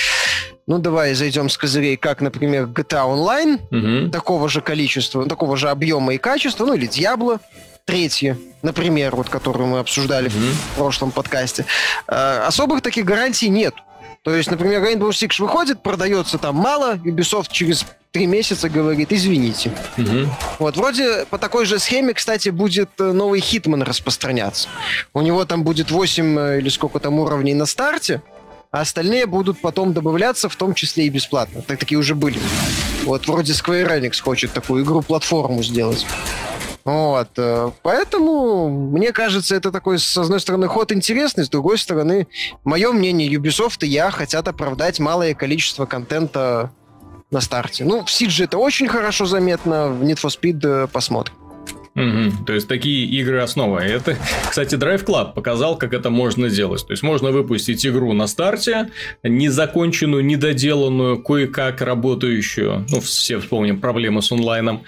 Ну, давай зайдем с козырей, как, например, GTA Online, Мгм. такого же количества, такого же объема и качества, ну или Diablo, третье, например, вот которую мы обсуждали Мгм. в прошлом подкасте. Э, особых таких гарантий нет. То есть, например, Rainbow Six выходит, продается там мало, Ubisoft через три месяца говорит, извините. Мгм. Вот, вроде по такой же схеме, кстати, будет э, новый Хитман распространяться. У него там будет 8 э, или сколько там уровней на старте, а остальные будут потом добавляться, в том числе и бесплатно. Так такие уже были. Вот, вроде Square Enix хочет такую игру-платформу сделать. Вот, э, поэтому, мне кажется, это такой, с одной стороны, ход интересный, с другой стороны, мое мнение, Ubisoft и я хотят оправдать малое количество контента на старте. Ну, в Siege это очень хорошо заметно, в Need for Speed э, посмотрим. Мгм. То есть такие игры основа. Это, кстати, Drive Club показал, как это можно делать. То есть можно выпустить игру на старте, незаконченную, недоделанную, кое-как работающую. Ну, все вспомним проблемы с онлайном.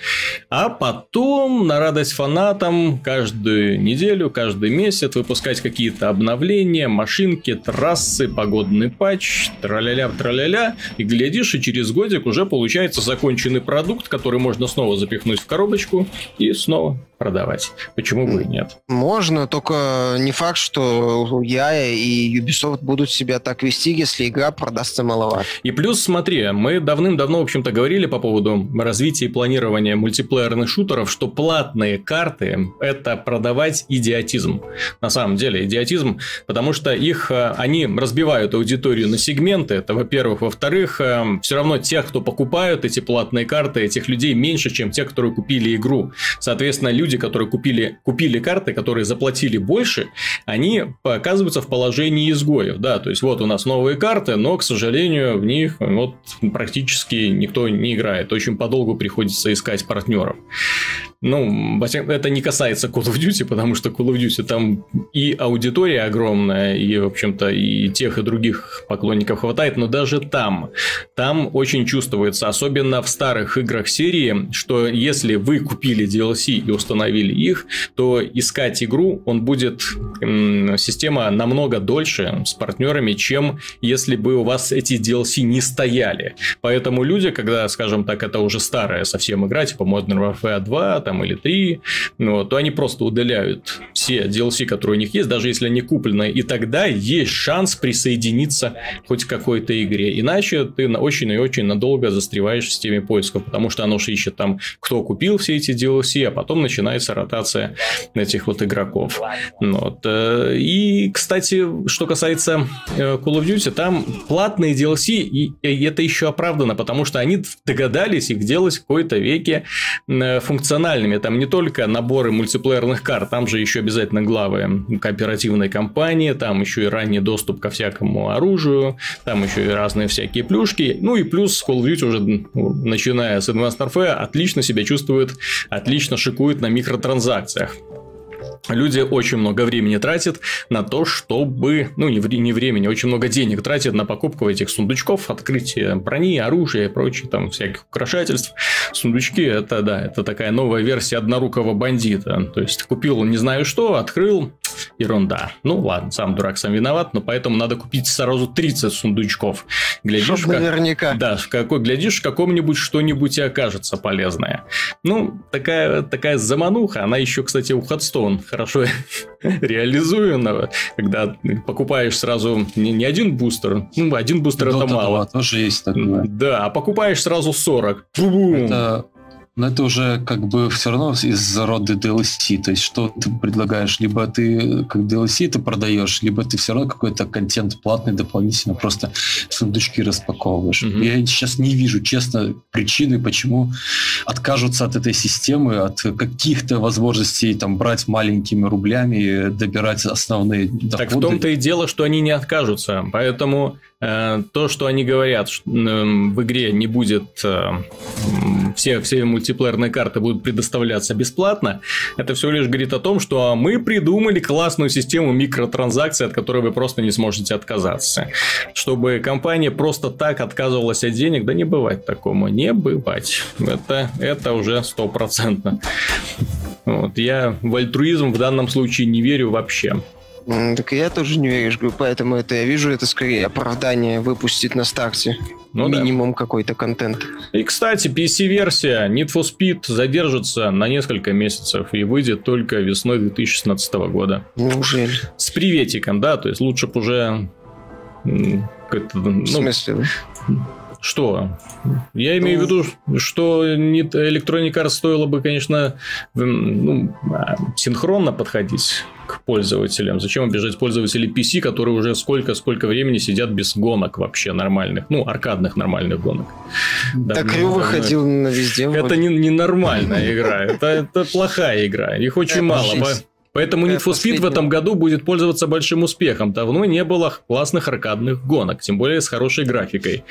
А потом, на радость фанатам, каждую неделю, каждый месяц выпускать какие-то обновления, машинки, трассы, погодный патч, траля-ля, траля-ля. И глядишь, и через годик уже получается законченный продукт, который можно снова запихнуть в коробочку и снова cool продавать. Почему бы и нет? Можно, только не факт, что я и Ubisoft будут себя так вести, если игра продастся маловато. И плюс, смотри, мы давным-давно, в общем-то, говорили по поводу развития и планирования мультиплеерных шутеров, что платные карты – это продавать идиотизм. На самом деле, идиотизм, потому что их, э, они разбивают аудиторию на сегменты, это во-первых. Во-вторых, э, все равно тех, кто покупают эти платные карты, этих людей меньше, чем те, которые купили игру. Соответственно, люди, которые купили, купили карты, которые заплатили больше, они оказываются в положении изгоев. Да, то есть вот у нас новые карты, но, к сожалению, в них вот практически никто не играет. Очень подолгу приходится искать партнеров. Ну, это не касается Call of Duty, потому что Call of Duty там и аудитория огромная, и, в общем-то, и тех, и других поклонников хватает, но даже там, там очень чувствуется, особенно в старых играх серии, что если вы купили DLC и установили их, то искать игру, он будет, м, система намного дольше с партнерами, чем если бы у вас эти DLC не стояли. Поэтому люди, когда, скажем так, это уже старая совсем игра, типа Modern Warfare 2, там там, или 3, ну, то они просто удаляют все DLC, которые у них есть, даже если они куплены, и тогда есть шанс присоединиться хоть к какой-то игре. Иначе ты очень и очень надолго застреваешь в системе поиска, потому что оно же ищет там, кто купил все эти DLC, а потом начинается ротация этих вот игроков. Ну вот. Э, и, кстати, что касается э, Call of Duty, там платные DLC, и это еще оправдано, потому что они догадались их делать в какой-то веке э, функциональными. Там не только наборы мультиплеерных карт, там же еще обязательно главы кооперативной кампании, там еще и ранний доступ ко всякому оружию, там еще и разные всякие плюшки. Ну и плюс Call of Duty уже ну, начиная с Advanced Warfare отлично себя чувствует, отлично шикует на микротранзакциях люди очень много времени тратят на то, чтобы, ну, не, не времени, очень много денег тратят на покупку этих сундучков, открытие брони, оружия и прочее, там, всяких украшательств. Сундучки, это, да, это такая новая версия однорукого бандита. То есть, купил не знаю что, открыл, ерунда. Ну, ладно, сам дурак, сам виноват, но поэтому надо купить сразу 30 сундучков. Глядишь, Чтоб наверняка. Да, в какой, глядишь, в каком-нибудь что-нибудь и окажется полезное. Ну, такая, такая замануха, она еще, кстати, у Хадстоун хорошо реализуемого, когда покупаешь сразу не, не один бустер, ну, один бустер Dota это мало. тоже есть такое. Да, а покупаешь сразу 40. Это но это уже как бы все равно из рода DLC. То есть, что ты предлагаешь? Либо ты как DLC это продаешь, либо ты все равно какой-то контент платный дополнительно просто сундучки распаковываешь. Mm-hmm. Я сейчас не вижу, честно, причины, почему откажутся от этой системы, от каких-то возможностей там брать маленькими рублями, добирать основные доходы. Так в том-то и дело, что они не откажутся. Поэтому то, что они говорят, что в игре не будет э, все, все мультиплеерные карты будут предоставляться бесплатно, это всего лишь говорит о том, что мы придумали классную систему микротранзакций, от которой вы просто не сможете отказаться. Чтобы компания просто так отказывалась от денег, да не бывать такому, не бывать. Это, это уже стопроцентно. Вот. Я в альтруизм в данном случае не верю вообще. Так я тоже не веришь, говорю, поэтому это я вижу это скорее оправдание выпустить на старте. Ну, Минимум да. какой-то контент. И, кстати, PC-версия Need for Speed задержится на несколько месяцев и выйдет только весной 2016 года. Неужели? С приветиком, да, то есть лучше бы уже... Ну, в смысле? Что? Я имею в виду, что Electronic Arts стоило бы, конечно, ну, синхронно подходить к пользователям. Зачем обижать пользователей PC, которые уже сколько-сколько времени сидят без гонок вообще нормальных, ну, аркадных нормальных гонок. Да, так Рю выходил на везде. Это не, не нормальная игра, это, это плохая игра. Их очень мало. Поэтому Need for Speed в этом году будет пользоваться большим успехом. Давно не было классных аркадных гонок, тем более с хорошей графикой.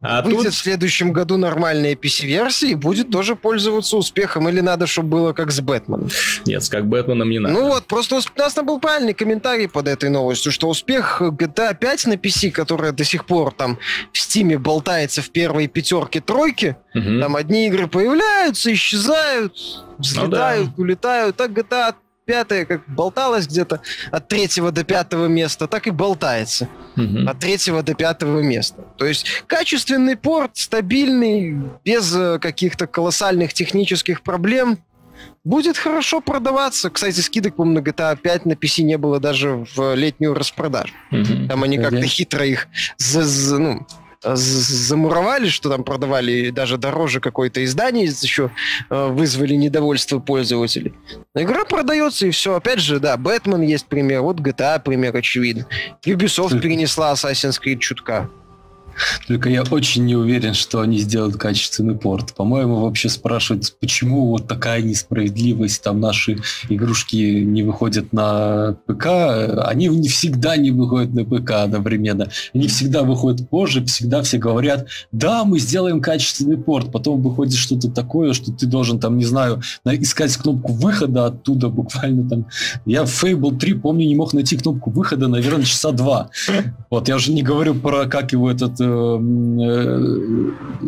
А будет тут... в следующем году нормальная PC-версия и будет тоже пользоваться успехом. Или надо, чтобы было как с Бэтменом? Нет, с как Бэтменом не надо. Ну вот, просто у нас там был правильный комментарий под этой новостью, что успех GTA 5 на PC, которая до сих пор там в Стиме болтается в первой пятерке тройки, угу. там одни игры появляются, исчезают, взлетают, ну, да. улетают, так GTA пятое, как болталось где-то от третьего до пятого места, так и болтается угу. от третьего до пятого места. То есть качественный порт, стабильный, без э, каких-то колоссальных технических проблем, будет хорошо продаваться. Кстати, скидок, по-моему, на GTA 5 на PC не было даже в летнюю распродажу. Угу. Там они как-то хитро их ну, замуровали, что там продавали даже дороже какое-то издание, еще э, вызвали недовольство пользователей. Игра продается, и все. Опять же, да, Бэтмен есть пример, вот GTA пример очевидно. Ubisoft перенесла Assassin's Creed чутка. Только я очень не уверен, что они сделают качественный порт. По-моему, вообще спрашивать, почему вот такая несправедливость, там наши игрушки не выходят на ПК, они не всегда не выходят на ПК одновременно. Они всегда выходят позже, всегда все говорят, да, мы сделаем качественный порт, потом выходит что-то такое, что ты должен там, не знаю, искать кнопку выхода оттуда буквально там. Я в Fable 3, помню, не мог найти кнопку выхода, наверное, часа два. Вот, я уже не говорю про как его этот э,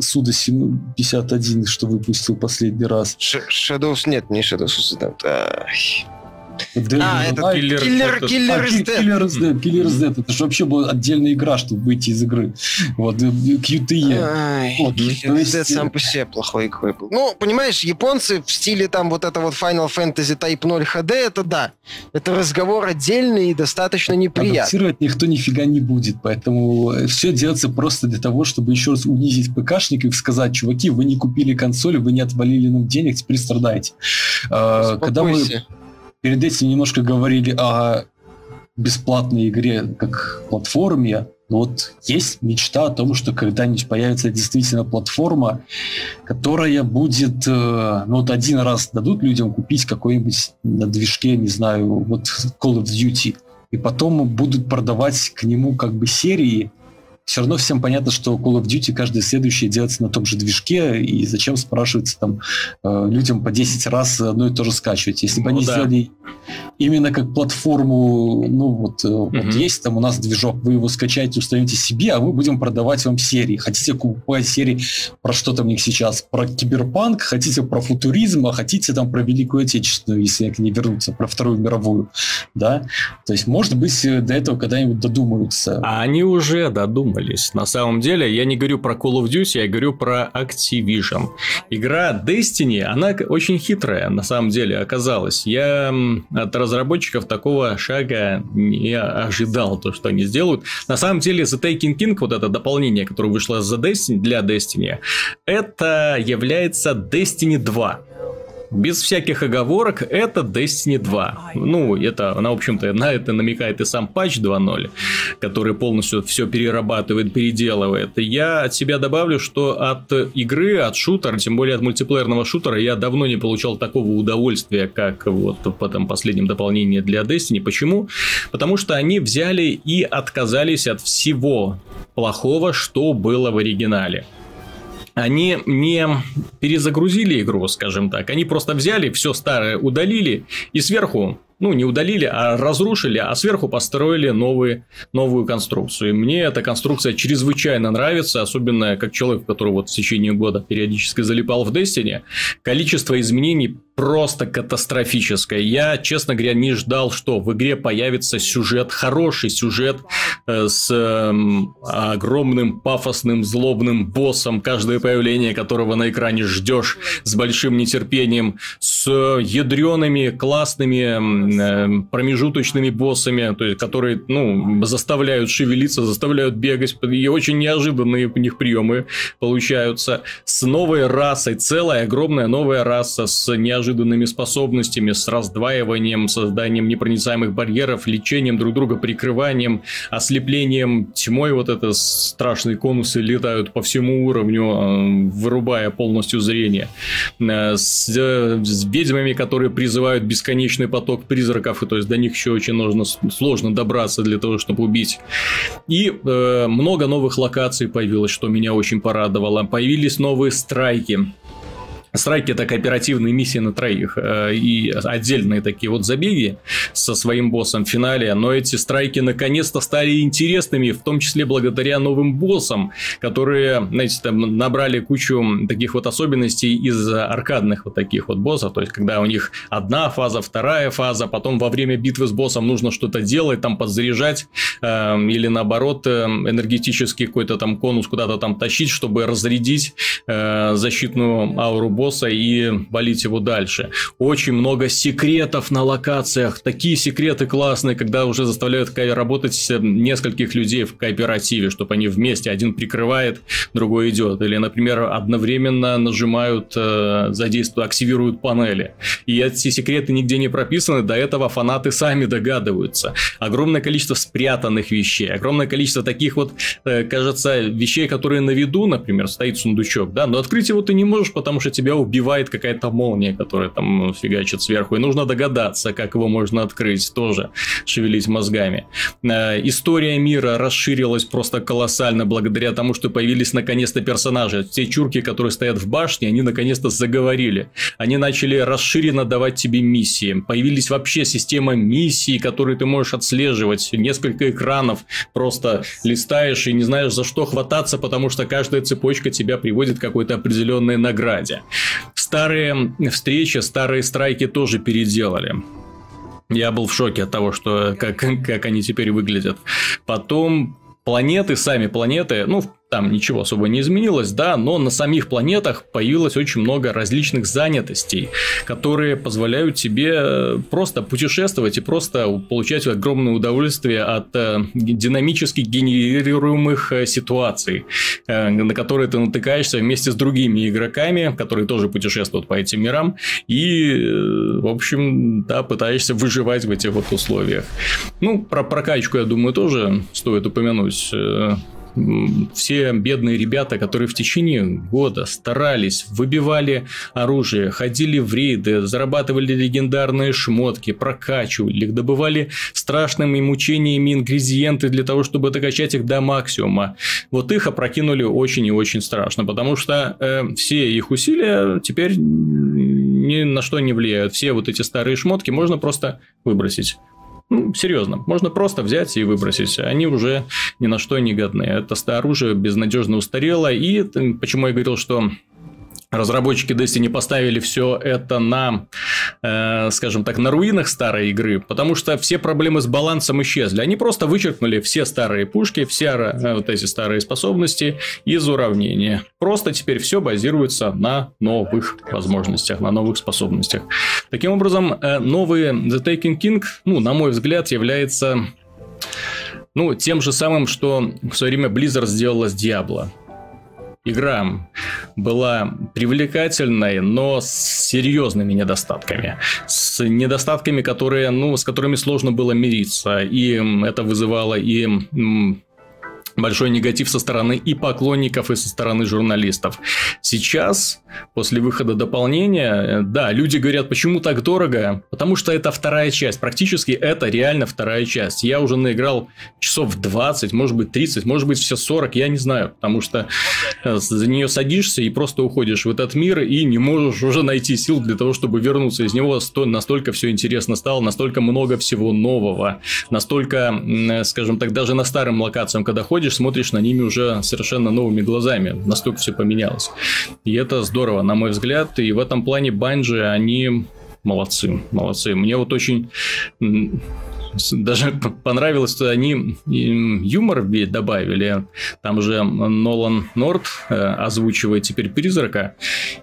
Суда 51, что выпустил последний раз. Shadows нет, не Shadows. А, это Killer, Killer, Killer, is Dead. Killer is Dead, Killer is Dead. Это же вообще была отдельная игра, чтобы выйти из игры. Вот, QTE. Вот, Killer Dead сам по себе плохой игрой был. Ну, понимаешь, японцы в стиле там вот это вот Final Fantasy Type 0 HD, это да. Это разговор отдельный и достаточно неприятный. Адаптировать никто нифига не будет, поэтому все делается просто для того, чтобы еще раз унизить ПКшников и сказать, чуваки, вы не купили консоль, вы не отвалили нам денег, теперь страдаете. А, когда мы перед этим немножко говорили о бесплатной игре как платформе, но вот есть мечта о том, что когда-нибудь появится действительно платформа, которая будет, э, ну вот один раз дадут людям купить какой-нибудь на движке, не знаю, вот Call of Duty, и потом будут продавать к нему как бы серии, все равно всем понятно, что Call of Duty каждый следующий делается на том же движке, и зачем, спрашивается, там, э, людям по 10 раз одно и то же скачивать. Если бы ну, они да. сделали именно как платформу, ну, вот, угу. вот есть там у нас движок, вы его скачаете, установите себе, а мы будем продавать вам серии. Хотите покупать серии про что там у них сейчас? Про киберпанк, хотите про футуризм, а хотите там про Великую Отечественную, если они вернутся, про Вторую мировую, да? То есть, может быть, до этого когда-нибудь додумаются. А они уже додумались. На самом деле, я не говорю про Call of Duty, я говорю про Activision. Игра Destiny, она очень хитрая, на самом деле, оказалась. Я от разработчиков такого шага не ожидал, то, что они сделают. На самом деле, The Taking King, вот это дополнение, которое вышло за Destiny, для Destiny, это является Destiny 2 без всяких оговорок, это Destiny 2. Ну, это, она, в общем-то, на это намекает и сам патч 2.0, который полностью все перерабатывает, переделывает. Я от себя добавлю, что от игры, от шутера, тем более от мультиплеерного шутера, я давно не получал такого удовольствия, как вот в этом последнем дополнении для Destiny. Почему? Потому что они взяли и отказались от всего плохого, что было в оригинале они не перезагрузили игру, скажем так. Они просто взяли все старое, удалили и сверху ну, не удалили, а разрушили, а сверху построили новые, новую конструкцию. И мне эта конструкция чрезвычайно нравится, особенно как человек, который вот в течение года периодически залипал в Destiny. Количество изменений просто катастрофическое. Я, честно говоря, не ждал, что в игре появится сюжет, хороший сюжет э, с э, огромным пафосным злобным боссом, каждое появление которого на экране ждешь с большим нетерпением, с ядреными классными Э, промежуточными боссами, то есть, которые, ну, заставляют шевелиться, заставляют бегать, и очень неожиданные у них приемы получаются. С новой расой, целая огромная новая раса с неожиданными способностями, с раздваиванием, созданием непроницаемых барьеров, лечением друг друга, прикрыванием, ослеплением тьмой, вот это страшные конусы летают по всему уровню, э, вырубая полностью зрение. Э, с, с ведьмами, которые призывают бесконечный поток призраков, и то есть до них еще очень нужно, сложно добраться для того, чтобы убить. И э, много новых локаций появилось, что меня очень порадовало. Появились новые страйки. Страйки это кооперативные миссии на троих э, и отдельные такие вот забеги со своим боссом в финале, но эти страйки наконец-то стали интересными, в том числе благодаря новым боссам, которые, знаете, там набрали кучу таких вот особенностей из аркадных вот таких вот боссов, то есть когда у них одна фаза, вторая фаза, потом во время битвы с боссом нужно что-то делать, там подзаряжать э, или наоборот э, энергетический какой-то там конус куда-то там тащить, чтобы разрядить э, защитную ауру босса и валить его дальше. Очень много секретов на локациях. Такие секреты классные, когда уже заставляют работать нескольких людей в кооперативе, чтобы они вместе, один прикрывает, другой идет. Или, например, одновременно нажимают, э, задействуют, активируют панели. И эти секреты нигде не прописаны, до этого фанаты сами догадываются. Огромное количество спрятанных вещей, огромное количество таких вот, э, кажется, вещей, которые на виду, например, стоит сундучок, да, но открыть его ты не можешь, потому что тебя убивает какая-то молния, которая там фигачит сверху, и нужно догадаться, как его можно открыть, тоже шевелить мозгами. Э, история мира расширилась просто колоссально благодаря тому, что появились наконец-то персонажи. Те чурки, которые стоят в башне, они наконец-то заговорили. Они начали расширенно давать тебе миссии. Появились вообще система миссий, которые ты можешь отслеживать. Несколько экранов просто листаешь и не знаешь, за что хвататься, потому что каждая цепочка тебя приводит к какой-то определенной награде. Старые встречи, старые страйки тоже переделали. Я был в шоке от того, что как, как они теперь выглядят. Потом планеты, сами планеты, ну, там ничего особо не изменилось, да, но на самих планетах появилось очень много различных занятостей, которые позволяют тебе э, просто путешествовать и просто получать огромное удовольствие от э, динамически генерируемых э, ситуаций, на которые ты натыкаешься вместе с другими игроками, которые тоже путешествуют по этим мирам, и, в общем, да, пытаешься выживать в этих вот условиях. Ну, про прокачку, я думаю, тоже стоит упомянуть все бедные ребята, которые в течение года старались, выбивали оружие, ходили в рейды, зарабатывали легендарные шмотки, прокачивали их, добывали страшными мучениями ингредиенты для того, чтобы докачать их до максимума. Вот их опрокинули очень и очень страшно, потому что э, все их усилия теперь ни на что не влияют. Все вот эти старые шмотки можно просто выбросить. Ну, серьезно, можно просто взять и выбросить. Они уже ни на что не годны. Это оружие безнадежно устарело. И почему я говорил, что разработчики Destiny поставили все это на, э, скажем так, на руинах старой игры, потому что все проблемы с балансом исчезли. Они просто вычеркнули все старые пушки, все э, вот эти старые способности из уравнения. Просто теперь все базируется на новых возможностях, на новых способностях. Таким образом, э, новый The Taking King, ну, на мой взгляд, является ну, тем же самым, что в свое время Blizzard сделала с Diablo игра была привлекательной, но с серьезными недостатками. С недостатками, которые, ну, с которыми сложно было мириться. И это вызывало и большой негатив со стороны и поклонников, и со стороны журналистов. Сейчас, после выхода дополнения, да, люди говорят, почему так дорого? Потому что это вторая часть. Практически это реально вторая часть. Я уже наиграл часов 20, может быть 30, может быть все 40, я не знаю. Потому что э, за нее садишься и просто уходишь в этот мир и не можешь уже найти сил для того, чтобы вернуться из него. Настолько все интересно стало, настолько много всего нового. Настолько, э, скажем так, даже на старым локациям, когда ходишь, приходишь, смотришь на ними уже совершенно новыми глазами. Настолько все поменялось. И это здорово, на мой взгляд. И в этом плане Банжи, они молодцы, молодцы. Мне вот очень даже понравилось, что они юмор добавили. Там же Нолан Норт э, озвучивает теперь призрака,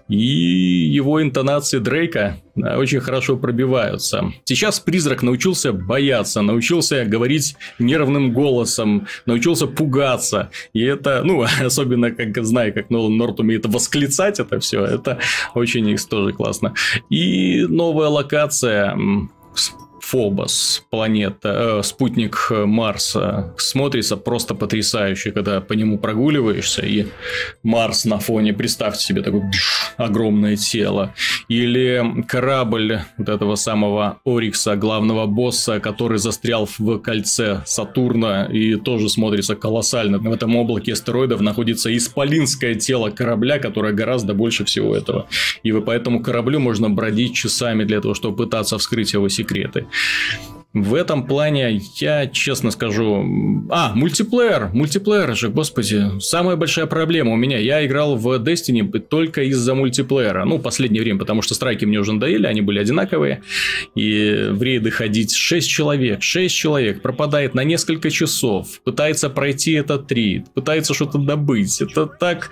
и его интонации Дрейка очень хорошо пробиваются. Сейчас призрак научился бояться, научился говорить нервным голосом, научился пугаться. И это, ну, особенно, как знаю, как Нолан Норт умеет восклицать это все, это очень их тоже классно. И новая локация Фобос, планета, э, спутник Марса, смотрится просто потрясающе, когда по нему прогуливаешься, и Марс на фоне, представьте себе такое огромное тело. Или корабль вот этого самого Орикса, главного босса, который застрял в кольце Сатурна и тоже смотрится колоссально. В этом облаке астероидов находится исполинское тело корабля, которое гораздо больше всего этого. И по этому кораблю можно бродить часами для того, чтобы пытаться вскрыть его секреты. В этом плане я честно скажу... А, мультиплеер! Мультиплеер же, господи. Самая большая проблема у меня. Я играл в Destiny только из-за мультиплеера. Ну, последнее время, потому что страйки мне уже надоели, они были одинаковые. И в рейды ходить 6 человек. 6 человек пропадает на несколько часов. Пытается пройти этот рейд. Пытается что-то добыть. Это так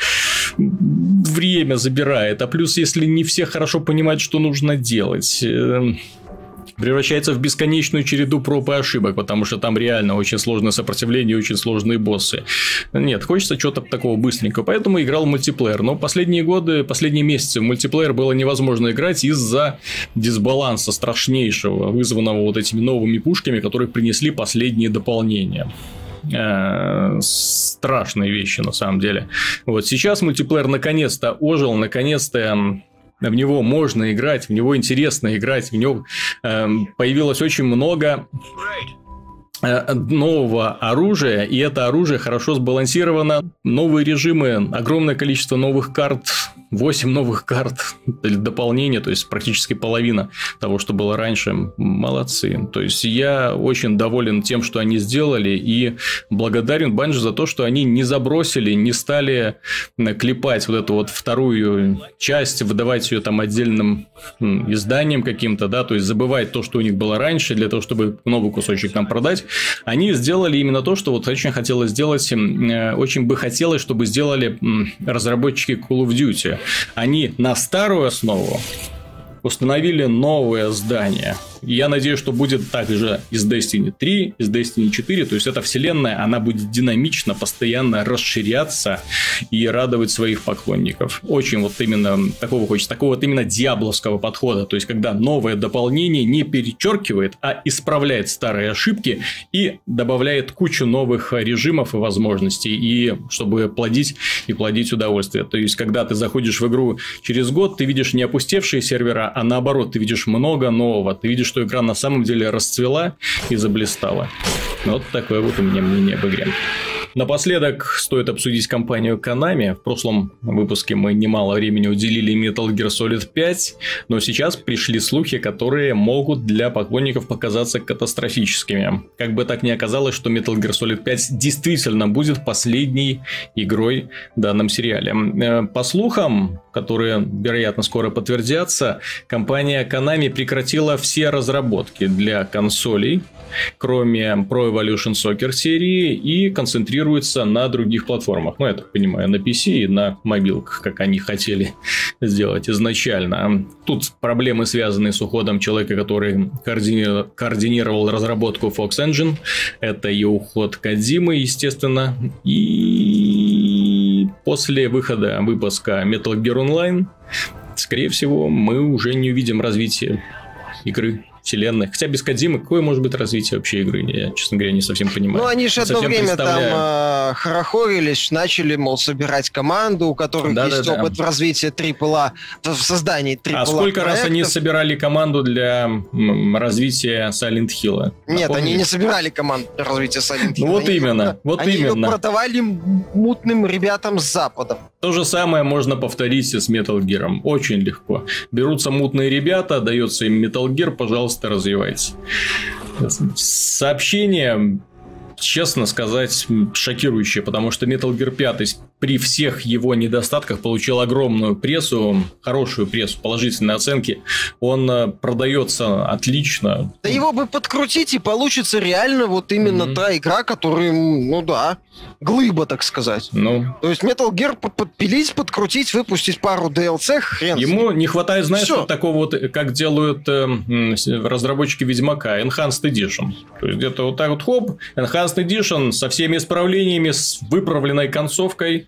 время забирает. А плюс, если не все хорошо понимают, что нужно делать эм, превращается в бесконечную череду проб и ошибок, потому что там реально очень сложное сопротивление и очень сложные боссы. Нет, хочется чего-то такого быстренького, поэтому играл в мультиплеер. Но последние годы, последние месяцы в мультиплеер было невозможно играть из-за дисбаланса страшнейшего, вызванного вот этими новыми пушками, которые принесли последние дополнения э, страшные вещи на самом деле. Вот сейчас мультиплеер наконец-то ожил, наконец-то в него можно играть, в него интересно играть, в него э, появилось очень много нового оружия, и это оружие хорошо сбалансировано. Новые режимы, огромное количество новых карт, 8 новых карт или дополнения, то есть практически половина того, что было раньше. Молодцы. То есть я очень доволен тем, что они сделали, и благодарен Банжи за то, что они не забросили, не стали клепать вот эту вот вторую часть, выдавать ее там отдельным изданием каким-то, да, то есть забывать то, что у них было раньше, для того, чтобы новый кусочек нам продать. Они сделали именно то, что вот очень хотелось сделать, э, очень бы хотелось, чтобы сделали разработчики Call of Duty. Они на старую основу установили новое здание – я надеюсь, что будет также из Destiny 3, из Destiny 4. То есть, эта вселенная, она будет динамично, постоянно расширяться и радовать своих поклонников. Очень вот именно такого хочется, такого вот именно диабловского подхода. То есть, когда новое дополнение не перечеркивает, а исправляет старые ошибки и добавляет кучу новых режимов и возможностей, и чтобы плодить и плодить удовольствие. То есть, когда ты заходишь в игру через год, ты видишь не опустевшие сервера, а наоборот, ты видишь много нового. Ты видишь что игра на самом деле расцвела и заблистала. Вот такое вот у меня мнение об игре. Напоследок стоит обсудить компанию Konami. В прошлом выпуске мы немало времени уделили Metal Gear Solid 5, но сейчас пришли слухи, которые могут для поклонников показаться катастрофическими. Как бы так ни оказалось, что Metal Gear Solid 5 действительно будет последней игрой в данном сериале. Э, по слухам, которые, вероятно, скоро подтвердятся, компания Konami прекратила все разработки для консолей, кроме Pro Evolution Soccer серии, и концентрируется на других платформах. Ну, я так понимаю, на PC и на мобилках, как они хотели сделать изначально. Тут проблемы, связанные с уходом человека, который координи... координировал разработку Fox Engine. Это и уход Кадзимы, естественно. И после выхода выпуска Metal Gear Online, скорее всего, мы уже не увидим развития игры вселенных. Хотя без Кадзимы какое может быть развитие вообще игры? Я, честно говоря, не совсем понимаю. Ну, они же одно время там э, хорохорились, начали, мол, собирать команду, у которых да, есть да, опыт да. в развитии AAA, в создании AAA А сколько проектов. раз они собирали команду для развития Silent Hill? Нет, они не собирали команду для развития Silent Hill. Ну, вот они именно, вот они именно. продавали мутным ребятам с Запада. То же самое можно повторить и с Metal Gear. Очень легко. Берутся мутные ребята, дается им Metal Gear, пожалуйста, развивайте. Сообщение честно сказать, шокирующее, потому что Metal Gear 5 при всех его недостатках получил огромную прессу, хорошую прессу, положительные оценки. Он э, продается отлично. Да его бы подкрутить, и получится реально вот именно mm-hmm. та игра, которая, ну да, глыба, так сказать. Ну. То есть Metal Gear подпилить, подкрутить, выпустить пару DLC, хрен. Ему не хватает, знаешь, вот такого вот, как делают э, разработчики Ведьмака, Enhanced Edition. То есть где-то вот так вот хоп, Enhanced Edition со всеми исправлениями, с выправленной концовкой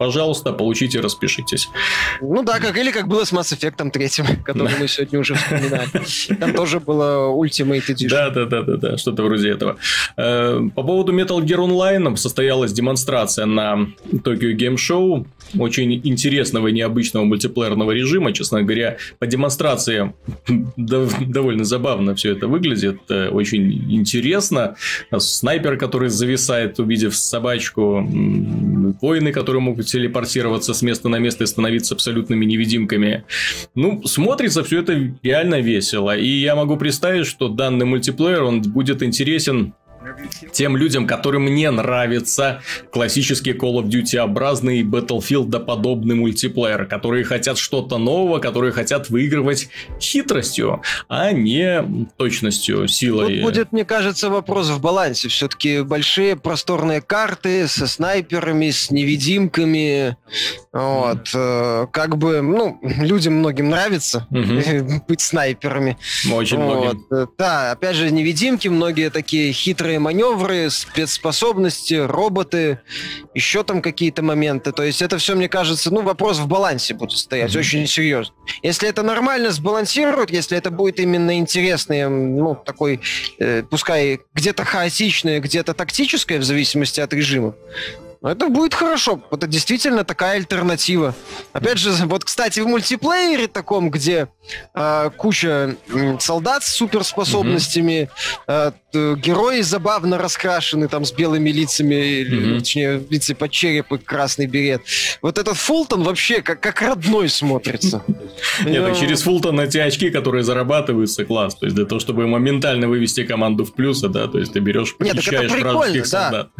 пожалуйста, получите, распишитесь. Ну да, как или как было с Mass Effect 3, который мы сегодня уже вспоминали. Там тоже было Ultimate Edition. Да, да, да, да, да, что-то вроде этого. Э, по поводу Metal Gear Online состоялась демонстрация на Tokyo Game Show очень интересного и необычного мультиплеерного режима. Честно говоря, по демонстрации довольно забавно все это выглядит. Э, очень интересно. Снайпер, который зависает, увидев собачку. Воины, которые могут телепортироваться с места на место и становиться абсолютными невидимками. Ну, смотрится все это реально весело. И я могу представить, что данный мультиплеер, он будет интересен тем людям, которым не нравится классический Call of Duty образный Battlefield подобный мультиплеер, которые хотят что-то нового, которые хотят выигрывать хитростью, а не точностью, силой. Тут будет, мне кажется, вопрос в балансе. Все-таки большие просторные карты со снайперами, с невидимками. Вот. Mm. Как бы, ну, людям многим нравится mm-hmm. быть снайперами. Очень вот. многим. Э, да, опять же, невидимки, многие такие хитрые маневры, спецспособности, роботы, еще там какие-то моменты. То есть это все, мне кажется, ну, вопрос в балансе будет стоять, mm-hmm. очень серьезно. Если это нормально сбалансируют, если это будет именно интересный, ну, такой, э, пускай где-то хаотичное, где-то тактическое, в зависимости от режима, Это будет хорошо. Это действительно такая альтернатива. Опять же, вот, кстати, в мультиплеере таком, где э, куча солдат с суперспособностями, mm-hmm. э, герои забавно раскрашены там с белыми лицами, mm-hmm. точнее, лица под череп и красный берет. Вот этот Фултон вообще как, как родной смотрится. Нет, и через Фултон эти очки, которые зарабатываются, класс. То есть для того, чтобы моментально вывести команду в плюсы, да, то есть ты берешь, похищаешь вражеских солдат.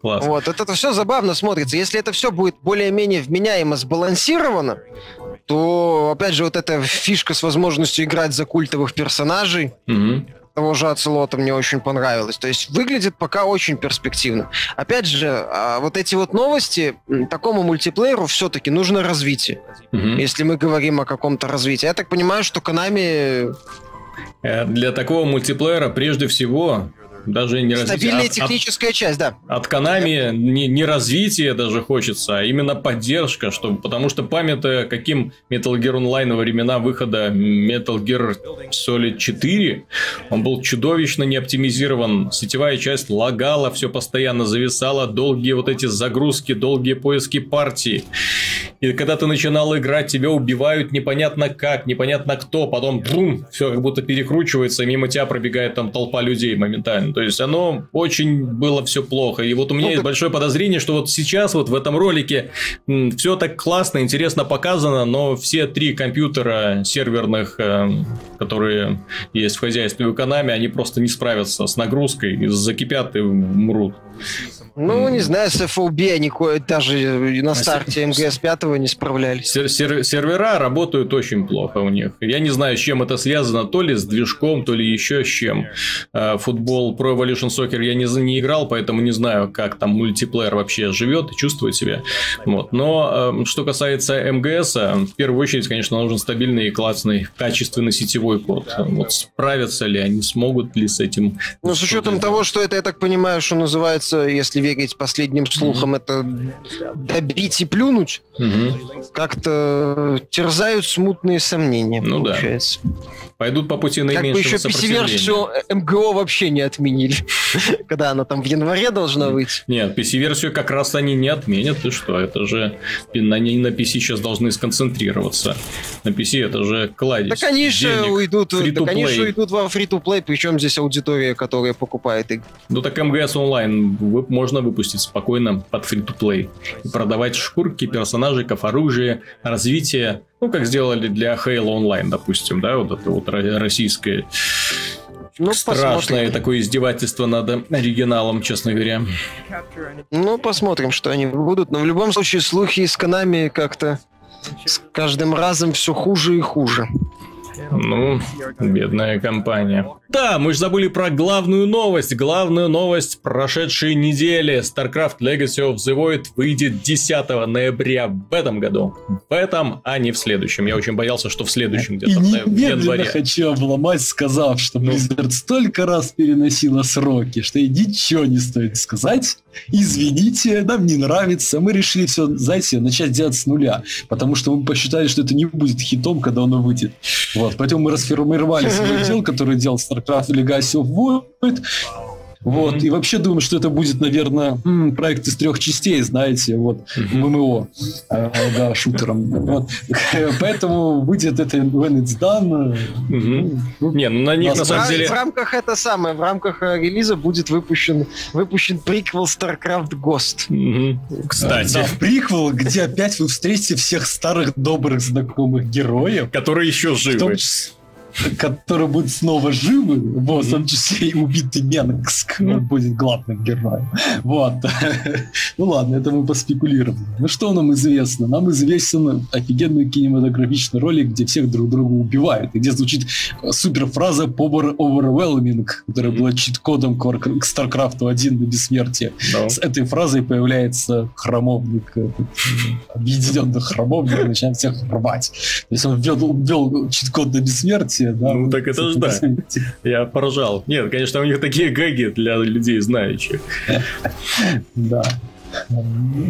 Класс. Вот, это все забавно смотрится. Если это все будет более-менее вменяемо сбалансировано, то, опять же, вот эта фишка с возможностью играть за культовых персонажей, угу. того же Ацелота мне очень понравилось. То есть выглядит пока очень перспективно. Опять же, а, вот эти вот новости, такому мультиплееру все-таки нужно развитие. Угу. Если мы говорим о каком-то развитии. Я так понимаю, что Konami... Э, для такого мультиплеера прежде всего даже не. Стабильная от, техническая от, часть, да. От Konami не, не развитие даже хочется, а именно поддержка, чтобы, потому что памятая, каким Metal Gear Online во времена выхода Metal Gear Solid 4, он был чудовищно не оптимизирован, сетевая часть лагала, все постоянно зависало, долгие вот эти загрузки, долгие поиски партий. И когда ты начинал играть, тебя убивают непонятно как, непонятно кто, потом бум, все как будто перекручивается, и мимо тебя пробегает там толпа людей моментально. То есть оно очень было все плохо. И вот у меня ну, есть так... большое подозрение, что вот сейчас вот в этом ролике все так классно, интересно показано, но все три компьютера серверных, э, которые есть в хозяйстве у Konami, они просто не справятся с нагрузкой, закипят и умрут. Ну, не знаю, с FOB они даже на а старте МГС 5 не справлялись. Сер- сер- сервера работают очень плохо у них. Я не знаю, с чем это связано, то ли с движком, то ли еще с чем. Э, футбол Pro Evolution Soccer я не, не играл, поэтому не знаю, как там мультиплеер вообще живет и чувствует себя. Вот. Но э, что касается МГС, в первую очередь, конечно, нужен стабильный, классный, качественный сетевой код. Вот справятся ли они, смогут ли с этим? Ну, с учетом того, что это, я так понимаю, что называется, если верить последним слухам, mm-hmm. это добить и плюнуть, mm-hmm. как-то терзают смутные сомнения, ну, получается. Да. Пойдут по пути наименьшего Как бы еще PC-версию МГО вообще не отменили, когда она там в январе должна выйти. Нет, PC-версию как раз они не отменят, ты что, это же они на PC сейчас должны сконцентрироваться. На PC это же кладезь Так они же уйдут, так они же уйдут во free-to-play, причем здесь аудитория, которая покупает игры. Ну так МГС онлайн можно выпустить спокойно под free-to-play и продавать шкурки персонажиков, оружие, развитие ну, как сделали для Halo Online, допустим, да, вот это вот российское ну, страшное посмотрим. такое издевательство над оригиналом, честно говоря. Ну, посмотрим, что они будут. Но в любом случае слухи из Konami как-то с каждым разом все хуже и хуже. Ну, бедная компания. Да, мы же забыли про главную новость. Главную новость прошедшей недели. StarCraft Legacy of the Void выйдет 10 ноября в этом году. В этом, а не в следующем. Я очень боялся, что в следующем где-то в январе. хочу обломать, сказав, что ну. Blizzard столько раз переносила сроки, что и ничего не стоит сказать. Извините, нам не нравится. Мы решили все, знаете, начать делать с нуля. Потому что мы посчитали, что это не будет хитом, когда оно выйдет. Вот, поэтому мы расформировали свой отдел, который делал StarCraft Legacy of Void, вот, mm-hmm. и вообще думаю, что это будет, наверное, проект из трех частей, знаете, вот, mm-hmm. ММО, э, да, шутером. Вот. Поэтому выйдет это when it's done. Mm-hmm. Не, ну на них на самом деле... В рамках это самое, в рамках э, релиза будет выпущен, выпущен приквел StarCraft Ghost. Mm-hmm. Кстати. Да, приквел, где опять вы встретите всех старых добрых знакомых героев. Которые еще живы который будет снова живы, вот, в том числе и убитый Менгск, он будет главным героем. Вот. ну ладно, это мы поспекулировали. Ну что нам известно? Нам известен офигенный кинематографичный ролик, где всех друг друга убивают, и где звучит суперфраза Power Overwhelming, которая была чит-кодом к StarCraft 1 до бессмертия. С этой фразой появляется храмовник, э, объединенный храмовник, начинает всех рвать. То есть он ввел, ввел чит-код до бессмертия, все, да. Ну, так это же да. Я поражал. Нет, конечно, у них такие гэги для людей знающих. Да.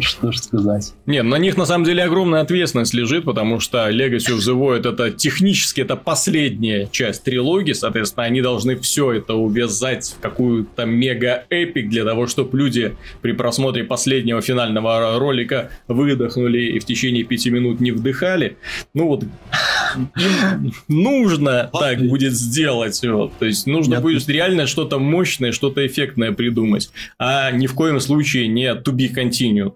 Что ж сказать. Не, на них на самом деле огромная ответственность лежит, потому что Legacy of the Void это технически это последняя часть трилогии, соответственно, они должны все это увязать в какую-то мега-эпик для того, чтобы люди при просмотре последнего финального ролика выдохнули и в течение пяти минут не вдыхали. Ну вот им нужно так будет сделать. Вот. То есть нужно будет реально что-то мощное, что-то эффектное придумать. А ни в коем случае не to be continued.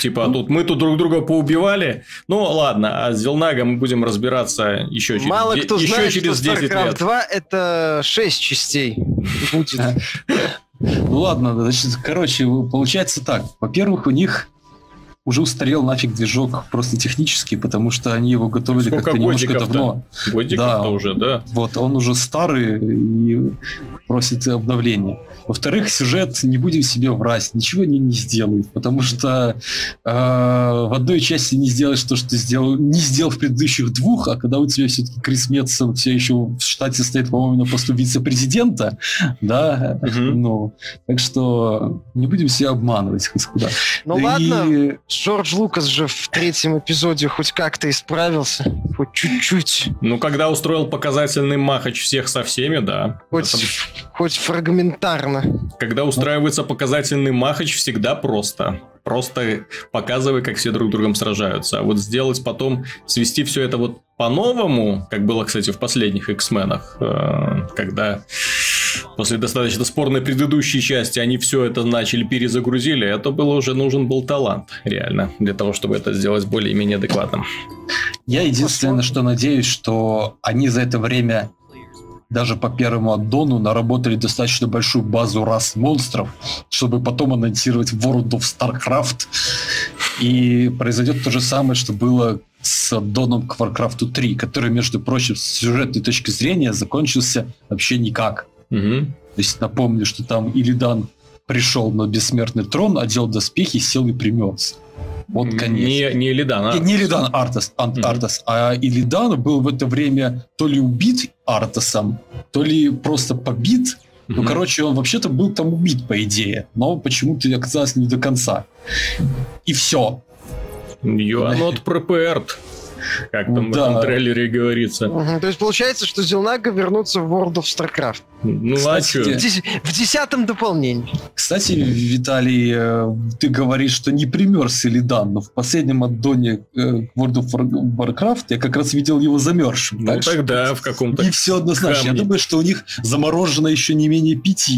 Типа, тут мы тут друг друга поубивали. Ну, ладно, а с Зелнага мы будем разбираться еще через, Мало кто еще знает, через что 10 StarCraft лет. 2 это 6 частей будет. Ну ладно, значит, короче, получается так. Во-первых, у них уже устарел нафиг движок просто технически, потому что они его готовили как-то немножко давно. Годиков-то Да. уже, да. Вот, он уже старый и просит обновления. Во-вторых, сюжет, не будем себе врать, ничего не, не сделает, потому что э, в одной части не сделаешь то, что сделал, не сделал в предыдущих двух, а когда у тебя все-таки Крис Метсон все еще в штате стоит, по-моему, на посту вице-президента, да, Мгм. ну, так что не будем себя обманывать, господа. Ну И- ладно, Джордж Лукас же в третьем эпизоде хоть как-то исправился. Хоть чуть-чуть. Ну, когда устроил показательный махач всех со всеми, да. Хоть, Это- хоть фрагментарно. Когда устраивается показательный махач, всегда просто. Просто показывай, как все друг с другом сражаются. А вот сделать потом, свести все это вот по-новому, как было, кстати, в последних X-менах, э, когда после достаточно спорной предыдущей части они все это начали перезагрузили, это было уже нужен был талант, реально, для того, чтобы это сделать более-менее адекватным. Я единственное, что надеюсь, что они за это время даже по первому аддону наработали достаточно большую базу рас монстров, чтобы потом анонсировать World of StarCraft. И произойдет то же самое, что было с аддоном к Warcraft 3, который, между прочим, с сюжетной точки зрения закончился вообще никак. Мгм. То есть напомню, что там Илидан пришел на бессмертный трон, одел доспехи, сел и примерз. Вот конец. Не, не Лидан, а... Не, не Илидан Артас, Ан- Мгм. Артас, а Илидан был в это время то ли убит Артасом, то ли просто побит. Ну, Мгм. короче, он вообще-то был там убит, по идее, но почему-то оказалось не до конца. И все. You are not prepared. Как там в Да. этом трейлере говорится. Мгм. То есть получается, что Зелнага вернутся в World of StarCraft. Ну а Кстати? В, дес- в десятом дополнении. Кстати, Виталий, э, ты говоришь, что не примерз Илидан, но в последнем аддоне э, World of War- Warcraft я как раз видел его замерзшим. Ну так что тогда в каком-то... Не все однозначно. Я камне. думаю, что у них заморожено еще не менее пяти.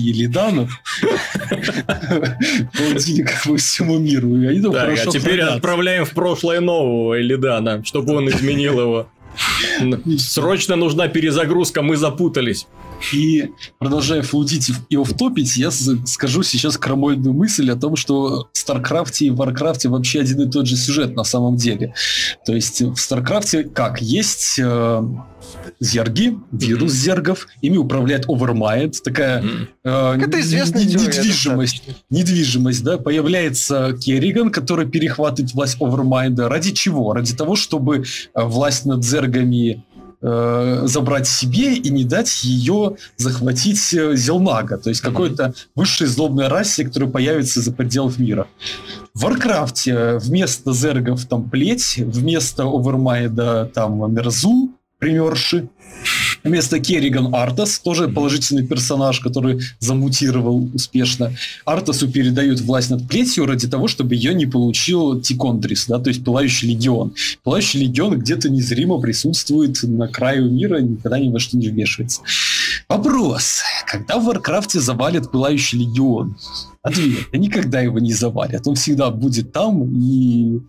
Холодильниках по всему миру. И Так, а теперь отправляем в прошлое нового Иллидана, чтобы он изменил его. Срочно нужна перезагрузка, мы запутались. И продолжая флудить и офтопить, я скажу сейчас крамольную мысль о том, что в StarCraft е и Warcraft е вообще один и тот же сюжет на самом деле. То есть в StarCraft е как? Есть э, зерги, вирус зергов, ими управляет Overmind, такая э, Это известная не- теория, недвижимость. недвижимость, да, появляется Керриган, который перехватывает власть Овермайнда. Ради чего? Ради того, чтобы э, власть над зергами э, забрать себе и не дать ее захватить э, Зелнага, то есть какой-то высшей злобной расе, которая появится за пределов мира. В Варкрафте э, вместо зергов там плеть, вместо Овермайнда там Нерзул примерзший, Вместо Керриган Артас, тоже положительный персонаж, который замутировал успешно. Артасу передают власть над плетью ради того, чтобы ее не получил Тихондриус, да, то есть Пылающий Легион. Пылающий Легион где-то незримо присутствует на краю мира, никогда ни во что не вмешивается. Вопрос. Когда в Варкрафте завалят Пылающий Легион? Ответ. Да никогда его не завалят. Он всегда будет там, и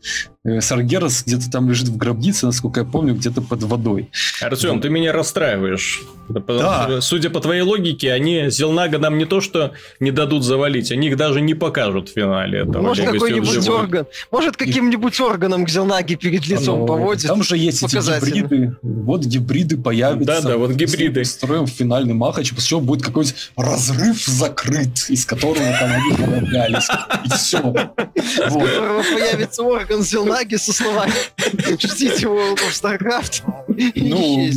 э, Саргерас где-то там лежит в гробнице, насколько я помню, где-то под водой. Артем, ты меня расстраиваешь. Да, Да. Судя по твоей логике, они Зелнага нам не то что не дадут завалить, они их даже не покажут в финале этого. Может, какой-нибудь орган. Может, каким-нибудь органом к Зелнаге перед лицом Ну, поводит. Там же есть эти гибриды. Вот гибриды появятся. Да-да, вот гибриды. Строим финальный махач, после чего будет какой-нибудь разрыв закрыт, из которого там они появлялись. И все. у Вот. которого появится орган Зелнаги со словами «Ждите World of StarCraft». И Ну,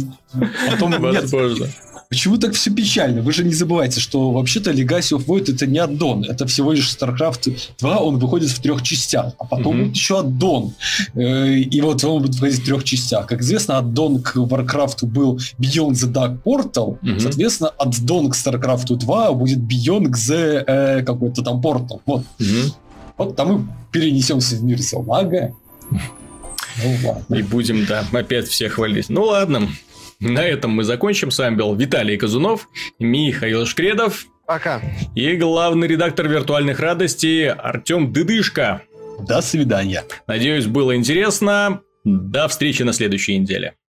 потом нет, Возможно. Почему так все печально? Вы же не забывайте, что вообще-то Legacy of Void это не аддон, это всего лишь StarCraft 2, он выходит в трех частях, а потом mm-hmm. будет еще аддон. Э, и вот он будет выходить в трех частях. Как известно, аддон к Warcraft был Beyond the Dark Portal, mm-hmm. соответственно, аддон к StarCraft 2 будет Beyond the э, какой-то там Portal. Вот. Mm-hmm. Вот там мы перенесемся в мир Салмага. Ну, ладно. И будем, да, опять всех хвалить. Ну ладно, на этом мы закончим. С вами был Виталий Казунов, Михаил Шкредов. Пока. И главный редактор виртуальных радостей Артем Дыдышко. До свидания. Надеюсь, было интересно. До встречи на следующей неделе.